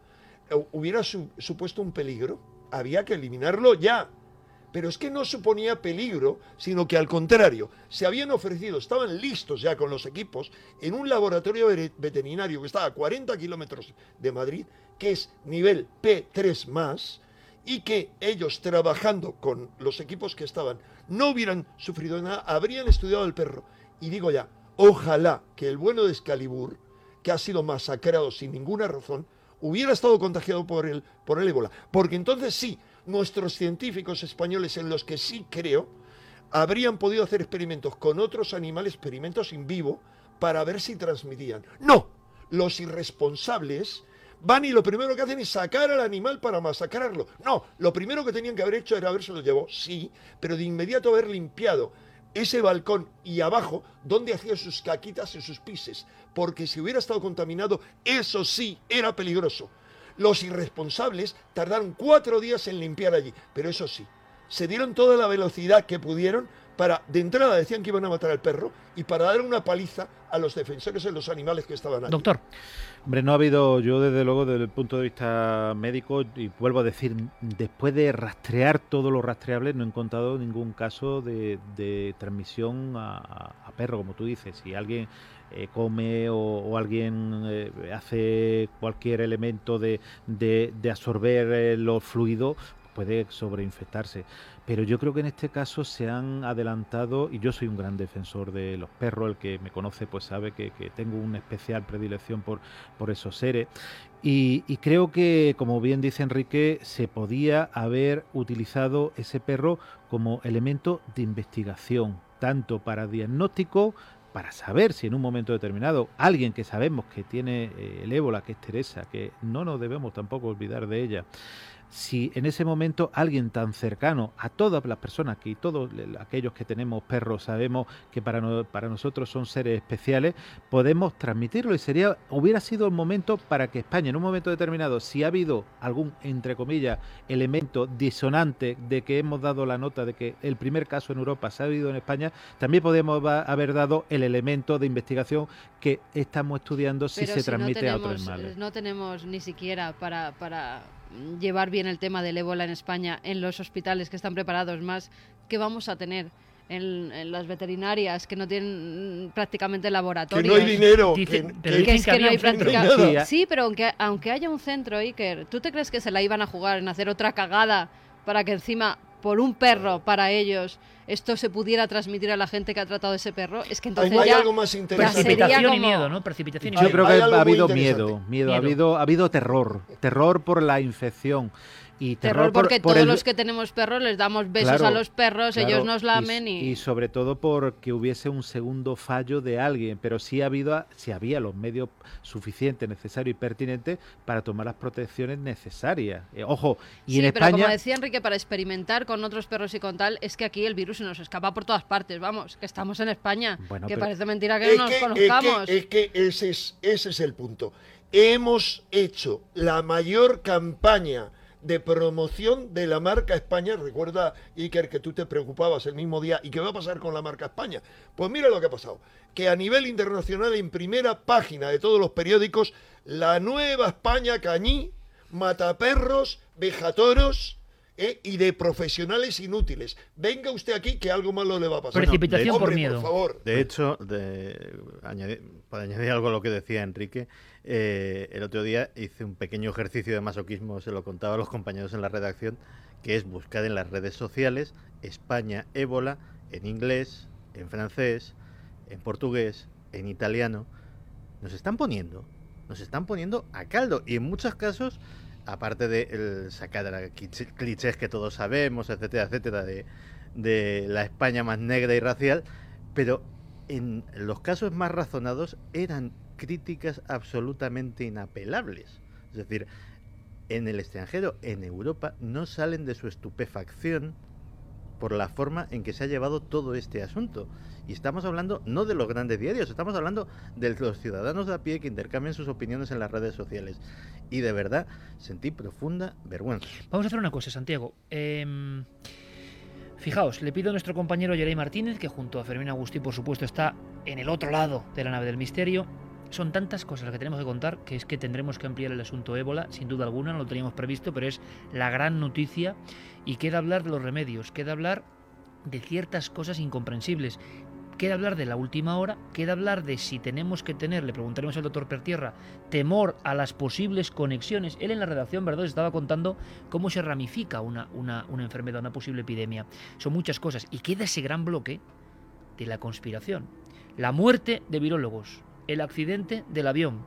eh, hubiera supuesto un peligro, había que eliminarlo ya. Pero es que no suponía peligro, sino que al contrario, se habían ofrecido, estaban listos ya con los equipos en un laboratorio veterinario que estaba a 40 kilómetros de Madrid, que es nivel P3 más, y que ellos trabajando con los equipos que estaban no hubieran sufrido nada, habrían estudiado el perro. Y digo ya, Ojalá que el bueno de Excalibur, que ha sido masacrado sin ninguna razón, hubiera estado contagiado por el, por el ébola. Porque entonces sí, nuestros científicos españoles, en los que sí creo, habrían podido hacer experimentos con otros animales, experimentos en vivo, para ver si transmitían. No, los irresponsables van y lo primero que hacen es sacar al animal para masacrarlo. No, lo primero que tenían que haber hecho era haberse lo llevado, sí, pero de inmediato haber limpiado ese balcón y abajo donde hacía sus caquitas y sus pises, porque si hubiera estado contaminado, eso sí era peligroso. Los irresponsables tardaron cuatro días en limpiar allí, pero eso sí, se dieron toda la velocidad que pudieron para, de entrada decían que iban a matar al perro y para dar una paliza a los defensores de los animales que estaban ahí. Doctor. Hombre, no ha habido, yo desde luego desde el punto de vista médico, y vuelvo a decir, después de rastrear todo lo rastreable, no he encontrado ningún caso de, transmisión a, perro, como tú dices. Si alguien eh, come o, alguien eh, hace cualquier elemento de, de, absorber eh, los fluidos, puede sobreinfectarse. Pero yo creo que en este caso se han adelantado, y yo soy un gran defensor de los perros, el que me conoce pues sabe que, tengo una especial predilección por, por esos seres. Y, creo que, como bien dice Enrique, se podía haber utilizado ese perro como elemento de investigación, tanto para diagnóstico, para saber si en un momento determinado alguien que sabemos que tiene eh, el ébola, que es Teresa, que no nos debemos tampoco olvidar de ella, si en ese momento alguien tan cercano a todas las personas que todos aquellos que tenemos perros sabemos que para, para nosotros son seres especiales, podemos transmitirlo y sería hubiera sido el momento para que España en un momento determinado, si ha habido algún entre comillas elemento disonante de que hemos dado la nota de que el primer caso en Europa se ha habido en España, también podemos haber dado el elemento de investigación que estamos estudiando si se transmite a otros animales. No tenemos ni siquiera para, para llevar bien el tema del ébola en España en los hospitales que están preparados más que vamos a tener en, las veterinarias que no tienen prácticamente laboratorios. Que no hay dinero. que, es que, no hay prácticamente. Sí, pero aunque, aunque haya un centro, Iker, ¿tú te crees que se la iban a jugar en hacer otra cagada para que encima por un perro para ellos esto se pudiera transmitir a la gente que ha tratado ese perro, es que entonces hay, ya, algo más interesante. Precipitación y miedo, ¿no? Precipitación y Yo creo que ha habido miedo, miedo, ha habido ha habido terror, terror por la infección. Y terror, porque todos los que tenemos perros les damos besos a los perros, ellos nos lamen y, y... sobre todo porque hubiese un segundo fallo de alguien, pero sí ha habido, si había los medios suficientes, necesarios y pertinentes para tomar las protecciones necesarias. Eh, ojo, y sí, en pero España... como decía Enrique, para experimentar con otros perros y con tal, es que aquí el virus se nos escapa por todas partes, vamos, que estamos en España, que parece mentira que no nos conozcamos. Es que, ese, es, ese es el punto. Hemos hecho la mayor campaña de promoción de la marca España. Recuerda, Iker, que tú te preocupabas el mismo día. ¿Y qué va a pasar con la marca España? Pues mira lo que ha pasado. Que a nivel internacional, en primera página de todos los periódicos, la nueva España cañí, mataperros, vejatoros, ¿eh? y de profesionales inútiles. Venga usted aquí que algo malo le va a pasar. Precipitación por miedo. favor. De hecho, para añadir algo a lo que decía Enrique, eh, el otro día hice un pequeño ejercicio de masoquismo, se lo contaba a los compañeros en la redacción, que es buscar en las redes sociales España ébola en inglés, en francés, en portugués, en italiano. Nos están poniendo, nos están poniendo a caldo y en muchos casos, aparte de el sacar clichés que todos sabemos, etcétera, etcétera, de la España más negra y racial, pero en los casos más razonados eran críticas absolutamente inapelables. Es decir, en el extranjero, en Europa, no salen de su estupefacción por la forma en que se ha llevado todo este asunto. Y estamos hablando no de los grandes diarios, estamos hablando de los ciudadanos de a pie que intercambian sus opiniones en las redes sociales. Y de verdad sentí profunda vergüenza. Vamos a hacer una cosa, Santiago. Em, fijaos, le pido a nuestro compañero Jerey Martínez, que junto a Fermín Agustí, por supuesto, está en el otro lado de la nave del misterio, son tantas cosas las que tenemos que contar que es que tendremos que ampliar el asunto ébola, sin duda alguna, no lo teníamos previsto, pero es la gran noticia y queda hablar de los remedios, queda hablar de ciertas cosas incomprensibles. Queda hablar de la última hora, queda hablar de si tenemos que tener, le preguntaremos al doctor Pertierra, temor a las posibles conexiones. Él en la redacción, ¿verdad?, estaba contando cómo se ramifica una, una, una enfermedad, una posible epidemia. Son muchas cosas. Y queda ese gran bloque de la conspiración. La muerte de virólogos, el accidente del avión,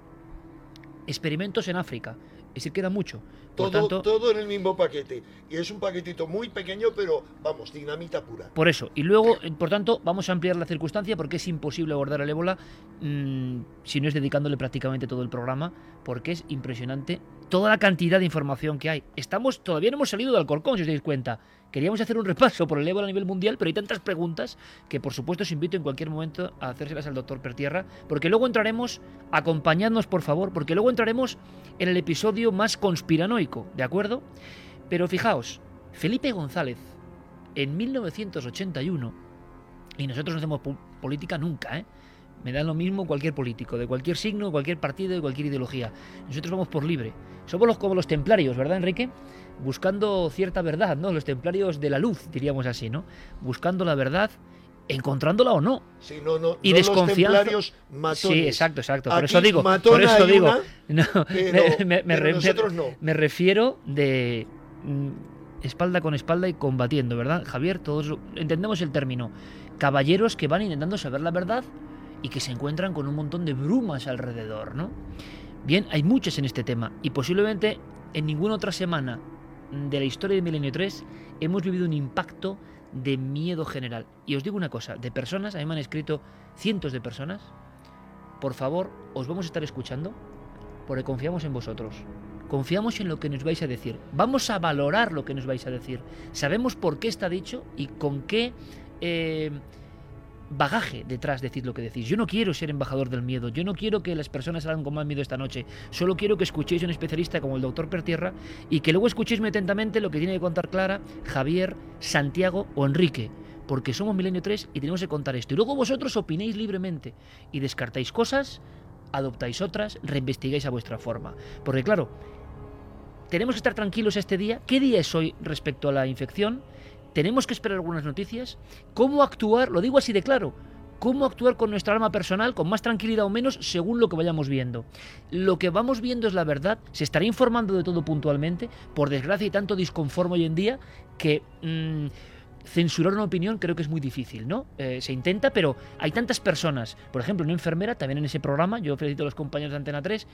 experimentos en África. Es decir, queda mucho. Todo, tanto, todo en el mismo paquete. Y es un paquetito muy pequeño, pero vamos, dinamita pura. Por eso. Y luego, eh, por tanto, vamos a ampliar la circunstancia porque es imposible abordar el ébola mm, si no es dedicándole prácticamente todo el programa, porque es impresionante toda la cantidad de información que hay. Estamos, todavía no hemos salido del Alcorcón, si os dais cuenta. Queríamos hacer un repaso por el ébola a nivel mundial, pero hay tantas preguntas que por supuesto os invito en cualquier momento a hacérselas al doctor Pertierra, porque luego entraremos, acompañadnos por favor, porque luego entraremos en el episodio más conspiranoico, ¿de acuerdo? Pero fijaos, Felipe González, en 1981, y nosotros no hacemos política nunca, ¿eh? Me da lo mismo cualquier político, de cualquier signo, de cualquier partido, de cualquier ideología. Nosotros vamos por libre. Somos los, como los templarios, ¿verdad, Enrique? Buscando cierta verdad, ¿no? Los templarios de la luz, diríamos así, ¿no? Buscando la verdad, encontrándola o no. Sí, no, no, y no desconfianza. Los matones. Sí, exacto, exacto. Por eso digo, por eso digo, no, me, me, refiero de mm, espalda con espalda y combatiendo, ¿verdad? Javier, todos entendemos el término. Caballeros que van intentando saber la verdad y que se encuentran con un montón de brumas alrededor, ¿no? Bien, hay muchas en este tema y posiblemente en ninguna otra semana de la historia de Milenio 3 hemos vivido un impacto de miedo general. Y os digo una cosa, de personas, a mí me han escrito cientos de personas, por favor, os vamos a estar escuchando porque confiamos en vosotros. Confiamos en lo que nos vais a decir. Vamos a valorar lo que nos vais a decir. Sabemos por qué está dicho y con qué... Eh, bagaje detrás de decir lo que decís. Yo no quiero ser embajador del miedo, yo no quiero que las personas salgan con más miedo esta noche, solo quiero que escuchéis a un especialista como el doctor Pertierra y que luego escuchéis muy atentamente lo que tiene que contar Clara, Javier, Santiago o Enrique, porque somos Milenio 3 y tenemos que contar esto. Y luego vosotros opinéis libremente y descartáis cosas, adoptáis otras, reinvestigáis a vuestra forma. Porque claro, tenemos que estar tranquilos este día. ¿Qué día es hoy respecto a la infección? Tenemos que esperar algunas noticias. ¿Cómo actuar? Lo digo así de claro. ¿Cómo actuar con nuestra alma personal, con más tranquilidad o menos, según lo que vayamos viendo? Lo que vamos viendo es la verdad, se estará informando de todo puntualmente, por desgracia y tanto disconforme hoy en día que... Mm, censurar una opinión creo que es muy difícil, ¿no? Eh, se intenta, pero hay tantas personas. Por ejemplo, una enfermera, también en ese programa, yo felicito a los compañeros de Antena 3,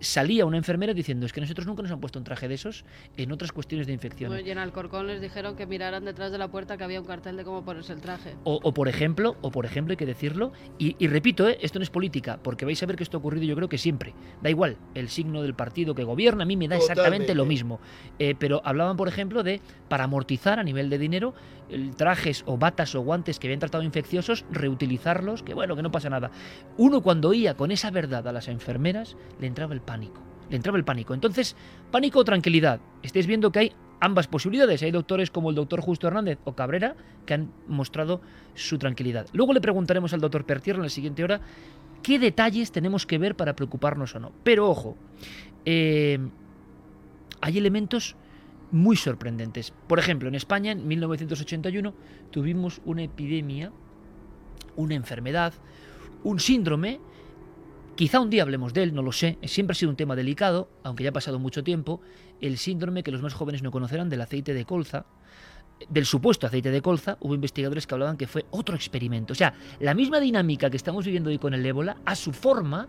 salía una enfermera diciendo, es que nosotros nunca nos han puesto un traje de esos en otras cuestiones de infección. y en Alcorcón les dijeron que miraran detrás de la puerta que había un cartel de cómo ponerse el traje. O, por ejemplo, o por ejemplo, hay que decirlo, y, repito, ¿eh? esto no es política, porque vais a ver que esto ha ocurrido yo creo que siempre. Da igual, el signo del partido que gobierna, a mí me da exactamente lo mismo. Eh, pero hablaban, por ejemplo, de, para amortizar a nivel de dinero, trajes o batas o guantes que habían tratado infecciosos, reutilizarlos, que bueno, que no pasa nada. Uno cuando oía con esa verdad a las enfermeras, le entraba el pánico. Le entraba el pánico. Entonces, pánico o tranquilidad. Estáis viendo que hay ambas posibilidades. Hay doctores como el doctor Justo Hernández o Cabrera que han mostrado su tranquilidad. Luego le preguntaremos al doctor Pertierra en la siguiente hora qué detalles tenemos que ver para preocuparnos o no. Pero ojo, eh, hay elementos muy sorprendentes. Por ejemplo, en España en 1981 tuvimos una epidemia, una enfermedad, un síndrome, quizá un día hablemos de él, no lo sé, siempre ha sido un tema delicado, aunque ya ha pasado mucho tiempo, el síndrome que los más jóvenes no conocerán del aceite de colza, del supuesto aceite de colza, hubo investigadores que hablaban que fue otro experimento. O sea, la misma dinámica que estamos viviendo hoy con el ébola, a su forma,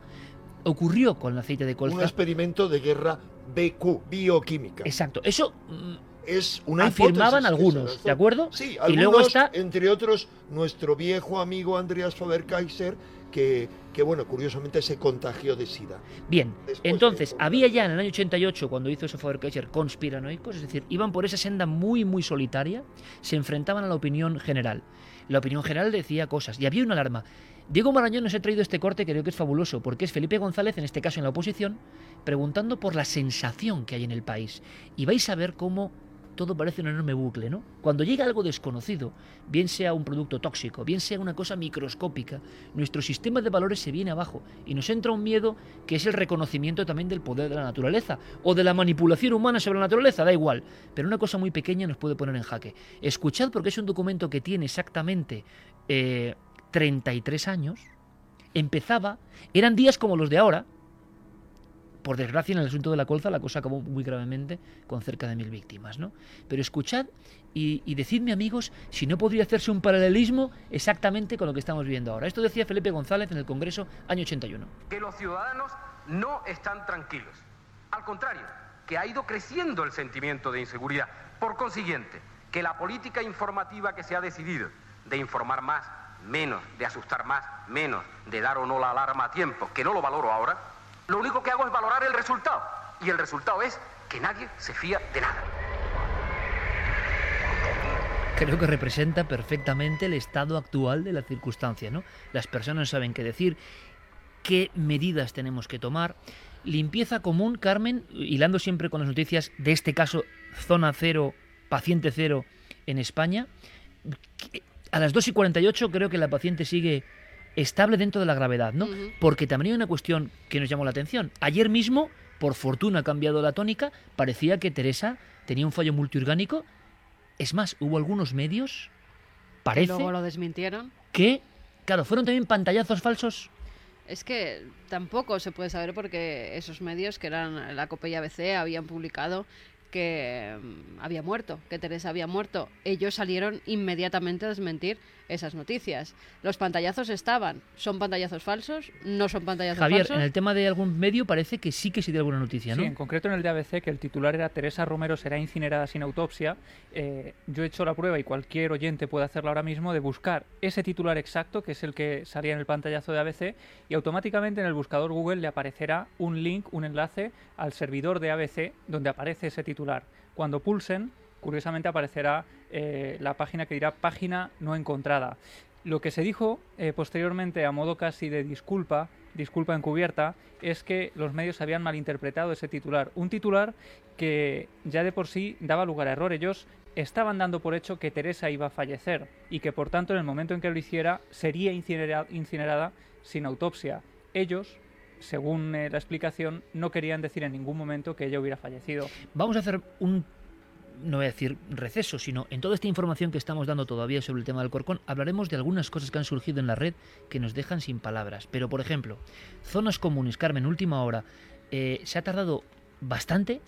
ocurrió con el aceite de colza. Un experimento de guerra BQ, bioquímica. Exacto. Eso mm, es una afirmaban algunos, ¿de acuerdo? Sí, algunos, y luego está entre otros nuestro viejo amigo Andreas Faber-Kaiser que, que, bueno, curiosamente se contagió de SIDA. Bien, entonces, había ya en el año 88, cuando hizo eso Faber-Kaiser, conspiranoicos, es decir, iban por esa senda muy, muy solitaria, se enfrentaban a la opinión general. La opinión general decía cosas y había una alarma. Diego Marañón nos ha traído este corte que creo que es fabuloso, porque es Felipe González, en este caso en la oposición, preguntando por la sensación que hay en el país. Y vais a ver cómo todo parece un enorme bucle, ¿no? Cuando llega algo desconocido, bien sea un producto tóxico, bien sea una cosa microscópica, nuestro sistema de valores se viene abajo y nos entra un miedo que es el reconocimiento también del poder de la naturaleza o de la manipulación humana sobre la naturaleza, da igual, pero una cosa muy pequeña nos puede poner en jaque. Escuchad porque es un documento que tiene exactamente eh, 33 años, empezaba, eran días como los de ahora, por desgracia en el asunto de la colza la cosa acabó muy gravemente con cerca de mil víctimas, ¿no? Pero escuchad y, y, decidme amigos si no podría hacerse un paralelismo exactamente con lo que estamos viendo ahora. Esto decía Felipe González en el Congreso año 81. Que los ciudadanos no están tranquilos. Al contrario, que ha ido creciendo el sentimiento de inseguridad. Por consiguiente, que la política informativa que se ha decidido de informar más, menos, de asustar más, menos, de dar o no la alarma a tiempo, que no lo valoro ahora, lo único que hago es valorar el resultado. Y el resultado es que nadie se fía de nada. Creo que representa perfectamente el estado actual de la circunstancia, ¿no? Las personas saben qué decir, qué medidas tenemos que tomar. Limpieza común, Carmen, hilando siempre con las noticias de este caso, zona cero, paciente cero, en España. A las 2 y 48 creo que la paciente sigue estable dentro de la gravedad, ¿no? Porque también hay una cuestión que nos llamó la atención. Ayer mismo, por fortuna ha cambiado la tónica, parecía que Teresa tenía un fallo multiorgánico. Es más, hubo algunos medios, parece... Que luego lo desmintieron. Que, claro, fueron también pantallazos falsos es que tampoco se puede saber porque esos medios que eran la COPE y ABC habían publicado que mm, había muerto, que Teresa había muerto. Ellos salieron inmediatamente a desmentir esas noticias. Los pantallazos estaban. ¿Son pantallazos falsos? ¿No son pantallazos falsos? Javier, en el tema de algún medio parece que sí que sí de alguna noticia, ¿no? Sí, en concreto en el de ABC, que el titular era Teresa Romero será incinerada sin autopsia. Eh, yo he hecho la prueba y cualquier oyente puede hacerlo ahora mismo de buscar ese titular exacto, que es el que salía en el pantallazo de ABC, y automáticamente en el buscador Google le aparecerá un link, un enlace al servidor de ABC donde aparece ese titular. Cuando pulsen, curiosamente aparecerá eh, la página que dirá página no encontrada. Lo que se dijo eh, posteriormente a modo casi de disculpa, disculpa encubierta, es que los medios habían malinterpretado ese titular. Un titular que ya de por sí daba lugar a error. Ellos estaban dando por hecho que Teresa iba a fallecer y que por tanto en el momento en que lo hiciera sería incinerada sin autopsia. Ellos, según eh, la explicación, no querían decir en ningún momento que ella hubiera fallecido. Vamos a hacer un no voy a decir receso, sino en toda esta información que estamos dando todavía sobre el tema del Corcón, hablaremos de algunas cosas que han surgido en la red que nos dejan sin palabras. Pero, por ejemplo, zonas comunes, Carmen, última hora, eh, se ha tardado bastante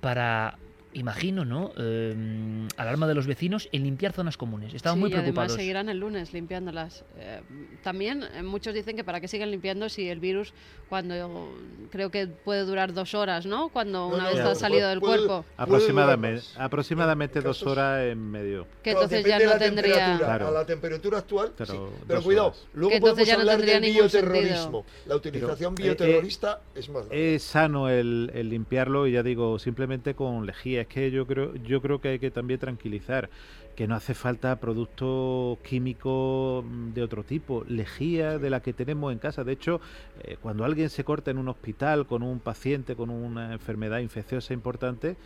para imagino, ¿no? Eh, alarma de los vecinos en limpiar zonas comunes. Estaban muy preocupados. Además seguirán el lunes limpiándolas. Eh, también eh, muchos dicen que para qué siguen limpiando si el virus, cuando creo que puede durar dos horas, ¿no? Cuando una vez ha salido del cuerpo. Aproximadamente, aproximadamente dos horas en medio. Que entonces ya no tendría. A la temperatura actual. Pero, cuidado, luego podemos hablar del bioterrorismo. La utilización bioterrorista es más. Es sano el, el limpiarlo y ya digo, simplemente con lejía es que yo creo, yo creo que hay que también tranquilizar que no hace falta productos químicos de otro tipo, lejía de la que tenemos en casa. De hecho, eh, cuando alguien se corta en un hospital con un paciente con una enfermedad infecciosa importante,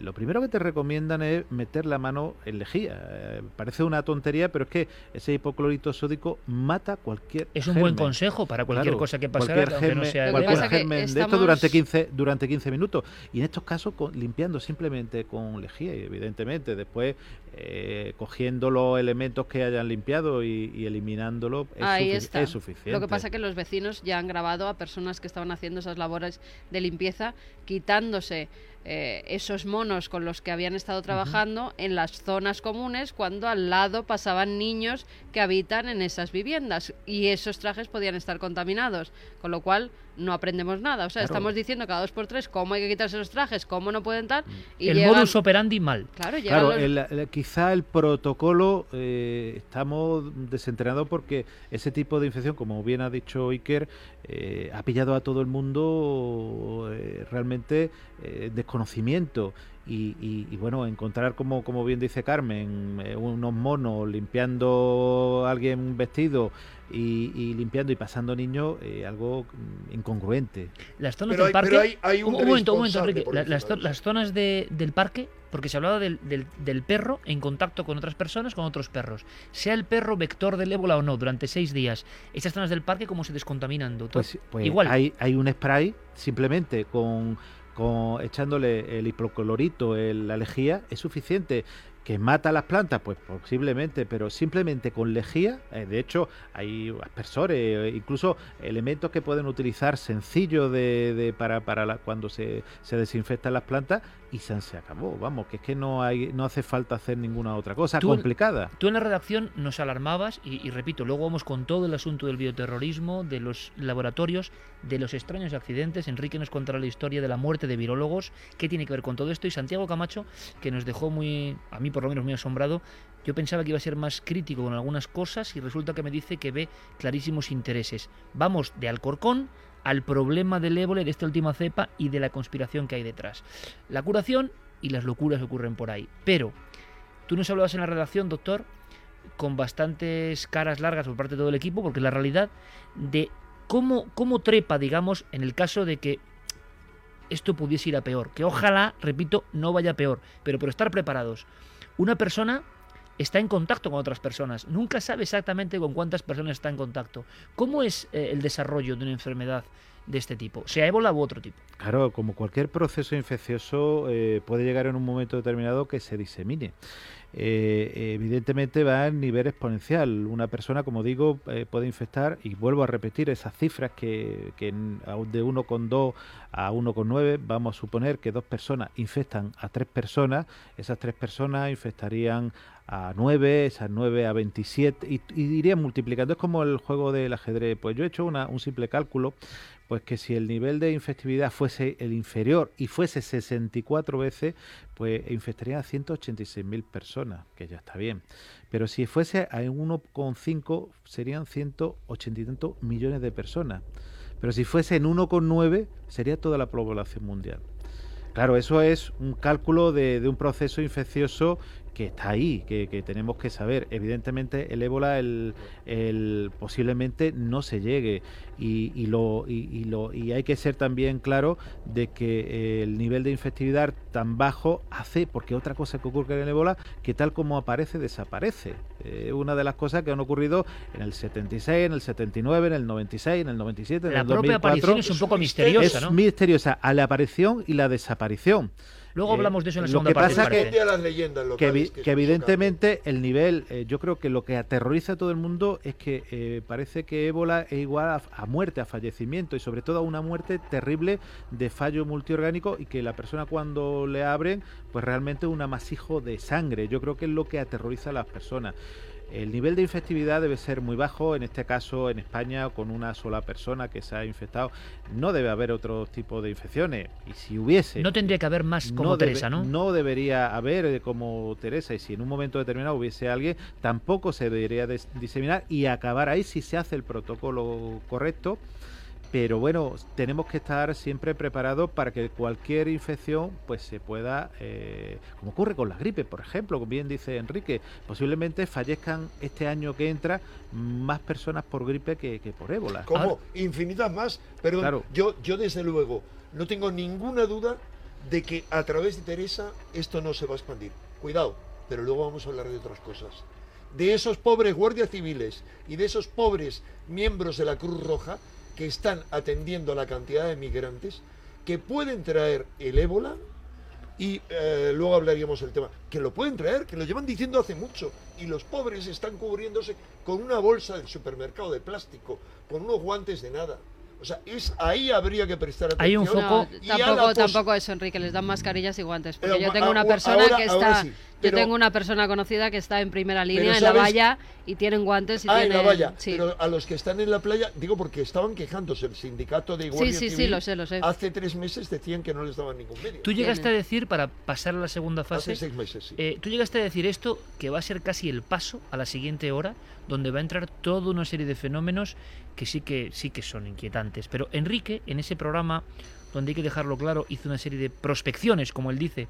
lo primero que te recomiendan es meter la mano en lejía. Eh, parece una tontería, pero es que ese hipoclorito sódico mata cualquier Es un buen consejo para cualquier cosa que pase, cualquier germen, cualquier germen de esto durante 15 durante 15 minutos y en estos casos limpiando simplemente con lejía y evidentemente después eh, cogiendo los elementos que hayan limpiado y, eliminándolo es, es, suficiente. Lo que pasa es que los vecinos ya han grabado a personas que estaban haciendo esas labores de limpieza quitándose eh, esos monos con los que habían estado trabajando en las zonas comunes cuando al lado pasaban niños que habitan en esas viviendas. Y esos trajes podían estar contaminados, con lo cual no aprendemos nada. O sea, estamos diciendo cada dos por tres cómo hay que quitarse los trajes, cómo no pueden estar. Y el modus operandi mal. Claro, claro quizá el protocolo eh, estamos desentrenados porque ese tipo de infección, como bien ha dicho Iker, eh, ha pillado a todo el mundo eh, realmente desconocimiento. Y, bueno, encontrar, como, como bien dice Carmen, unos monos limpiando a alguien vestido y, limpiando y pasando niños, eh, algo mm, incongruente. Las zonas del parque. un, momento, un momento, Enrique. las, zonas del parque, porque se hablaba del, del, perro en contacto con otras personas, con otros perros. Sea el perro vector del ébola o no, durante seis días, esas zonas del parque, ¿cómo se descontaminan, doctor? Pues, pues, Igual. Hay, hay un spray simplemente con con echándole el hipoclorito, la lejía, es suficiente que mata las plantas, pues posiblemente, pero simplemente con lejía, eh, de hecho hay aspersores, eh, incluso elementos que pueden utilizar sencillos de, para, para cuando se, se desinfectan las plantas y se, acabó. Vamos, que es que no hay no hace falta hacer ninguna otra cosa complicada. tú en la redacción nos alarmabas y, repito, luego vamos con todo el asunto del bioterrorismo, de los laboratorios, de los extraños accidentes. Enrique nos contará la historia de la muerte de virólogos, qué tiene que ver con todo esto y Santiago Camacho que nos dejó muy a mí por lo menos muy asombrado. Yo pensaba que iba a ser más crítico con algunas cosas y resulta que me dice que ve clarísimos intereses. Vamos de Alcorcón al problema del ébola, de esta última cepa y de la conspiración que hay detrás. La curación y las locuras ocurren por ahí. Pero, tú nos hablabas en la redacción, doctor, con bastantes caras largas por parte de todo el equipo, porque la realidad de cómo, cómo trepa, digamos, en el caso de que esto pudiese ir a peor. Que ojalá, repito, no vaya a peor, pero por estar preparados. Una persona está en contacto con otras personas. Nunca sabe exactamente con cuántas personas está en contacto. ¿Cómo es eh, el desarrollo de una enfermedad de este tipo, sea ébola u otro tipo? Claro, como cualquier proceso infeccioso eh, puede llegar en un momento determinado que se disemine. Eh, evidentemente va a nivel exponencial. Una persona, como digo, puede infectar, y vuelvo a repetir esas cifras que, que de 1,2 a 1,9, vamos a suponer que dos personas infectan a tres personas, esas tres personas infectarían a 9, esas 9 a 27 y, y multiplicando. Es como el juego del ajedrez. Pues yo he hecho una, un simple cálculo, pues que si el nivel de infectividad fuese el inferior y fuese 64 veces, pues infectaría a 186.000 personas, que ya está bien. Pero si fuese a 1,5 serían 180 millones de personas. Pero si fuese en 1,9 sería toda la población mundial. Claro, eso es un cálculo de, un proceso infeccioso que está ahí, que, tenemos que saber. Evidentemente el ébola el, el posiblemente no se llegue y, y lo, y, lo, y hay que ser también claro de que eh, el nivel de infectividad tan bajo hace, porque otra cosa que ocurre en el ébola, que tal como aparece, desaparece. Eh, una de las cosas que han ocurrido en el 76, en el 79, en el 96, en el 97, en la el 2004. La propia aparición es un poco misteriosa, Es misteriosa a la aparición y la desaparición. Luego Eh, hablamos de eso en la lo segunda que parte. pasa que- que, que que evidentemente el nivel, eh, yo creo que lo que aterroriza a todo el mundo es que eh, parece que ébola es igual a, a muerte, a fallecimiento y sobre todo a una muerte terrible de fallo multiorgánico y que la persona cuando le abren pues realmente es un amasijo de sangre. Yo creo que es lo que aterroriza a las personas. El nivel de infectividad debe ser muy bajo, en este caso en España con una sola persona que se ha infectado. No debe haber otro tipo de infecciones y si hubiese... No tendría que haber más como Teresa, ¿no? No debería haber eh, como Teresa y si en un momento determinado hubiese alguien, tampoco se debería diseminar y acabar ahí si se hace el protocolo correcto. Pero bueno, tenemos que estar siempre preparados para que cualquier infección pues se pueda, eh, como ocurre con la gripe, por ejemplo, como bien dice Enrique, posiblemente fallezcan este año que entra más personas por gripe que, que por ébola. Como infinitas más. Perdón, Claro. yo, yo desde luego no tengo ninguna duda de que a través de Teresa esto no se va a expandir. Cuidado, pero luego vamos a hablar de otras cosas. De esos pobres guardias civiles y de esos pobres miembros de la Cruz Roja que están atendiendo a la cantidad de migrantes que pueden traer el ébola y eh, luego hablaríamos del tema. Que lo pueden traer, que lo llevan diciendo hace mucho. Y los pobres están cubriéndose con una bolsa del supermercado de plástico, con unos guantes de nada. O sea, es ahí habría que prestar atención. Hay un foco- No, tampoco, tampoco eso, Enrique, les dan mascarillas y guantes. Porque yo tengo a- una persona ahora- que ahora está. sí, yo tengo una persona conocida que está en primera línea en la valla y tienen guantes y Ah, en la valla. sí. Pero a los que están en la playa, digo porque estaban quejándose el sindicato de Sí, Guardia sí, sí, Civil, lo sé, lo sé. Hace tres meses decían que no les daban ningún medio. Tú llegaste a decir, para pasar a la segunda fase, Hace seis meses, sí. eh, tú llegaste a decir esto, que va a ser casi el paso a la siguiente hora, donde va a entrar toda una serie de fenómenos que sí que, sí que son inquietantes. Pero Enrique, en ese programa, donde hay que dejarlo claro, hizo una serie de prospecciones, como él dice,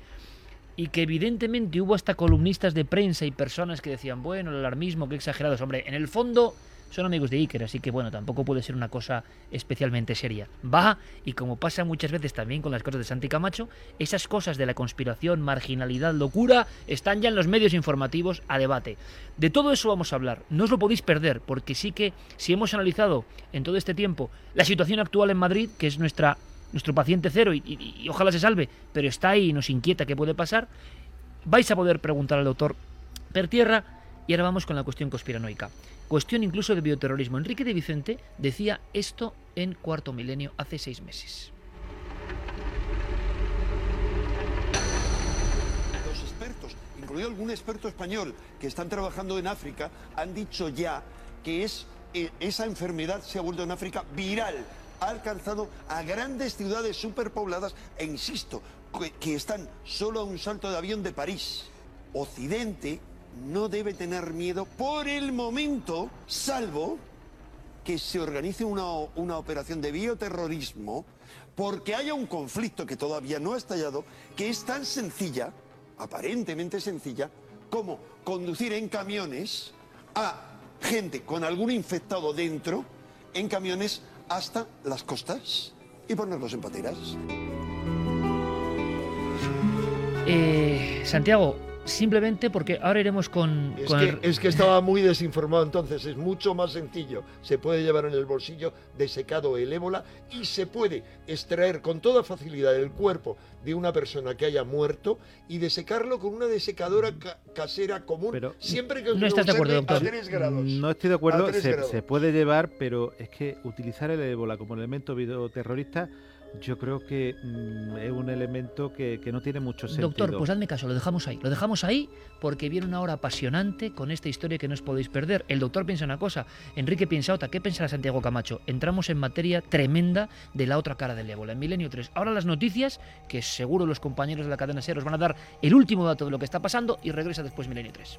y que evidentemente hubo hasta columnistas de prensa y personas que decían, bueno, el alarmismo, qué exagerados. Hombre, en el fondo son amigos de Iker, así que bueno, tampoco puede ser una cosa especialmente seria. Va, y como pasa muchas veces también con las cosas de Santi Camacho, esas cosas de la conspiración, marginalidad, locura, están ya en los medios informativos a debate. De todo eso vamos a hablar, no os lo podéis perder, porque sí que si hemos analizado en todo este tiempo la situación actual en Madrid, que es nuestra nuestro paciente cero y, ojalá se salve, pero está ahí y nos inquieta qué puede pasar, vais a poder preguntar al doctor Pertierra y ahora vamos con la cuestión conspiranoica. Cuestión incluso de bioterrorismo. Enrique de Vicente decía esto en Cuarto Milenio hace seis meses. Los expertos, incluido algún experto español que están trabajando en África, han dicho ya que es, eh, esa enfermedad se ha vuelto en África viral. Ha alcanzado a grandes ciudades superpobladas e insisto, que, están solo a un salto de avión de París. Occidente no debe tener miedo por el momento, salvo que se organice una, una operación de bioterrorismo porque haya un conflicto que todavía no ha estallado, que es tan sencilla, aparentemente sencilla, como conducir en camiones a gente con algún infectado dentro, en camiones hasta las costas y ponerlos en pateras. Eh, Santiago, simplemente porque ahora iremos con... Es, con que, el- es que estaba muy desinformado entonces, es mucho más sencillo. Se puede llevar en el bolsillo desecado el ébola y se puede extraer con toda facilidad el cuerpo de una persona que haya muerto y desecarlo con una desecadora ca- casera común, Pero- siempre que No estás de acuerdo, doctor. a 3 grados. No estoy de acuerdo, se, puede llevar, pero es que utilizar el ébola como elemento videoterrorista, yo creo que mm, es un elemento que, que no tiene mucho sentido. Doctor, pues hazme caso, lo dejamos ahí. Lo dejamos ahí porque viene una hora apasionante con esta historia que no os podéis perder. El doctor piensa una cosa, Enrique piensa otra. ¿Qué pensará Santiago Camacho? Entramos en materia tremenda de la otra cara del ébola, en Milenio 3. Ahora las noticias, que seguro los compañeros de la cadena SER os van a dar el último dato de lo que está pasando y regresa después Milenio 3.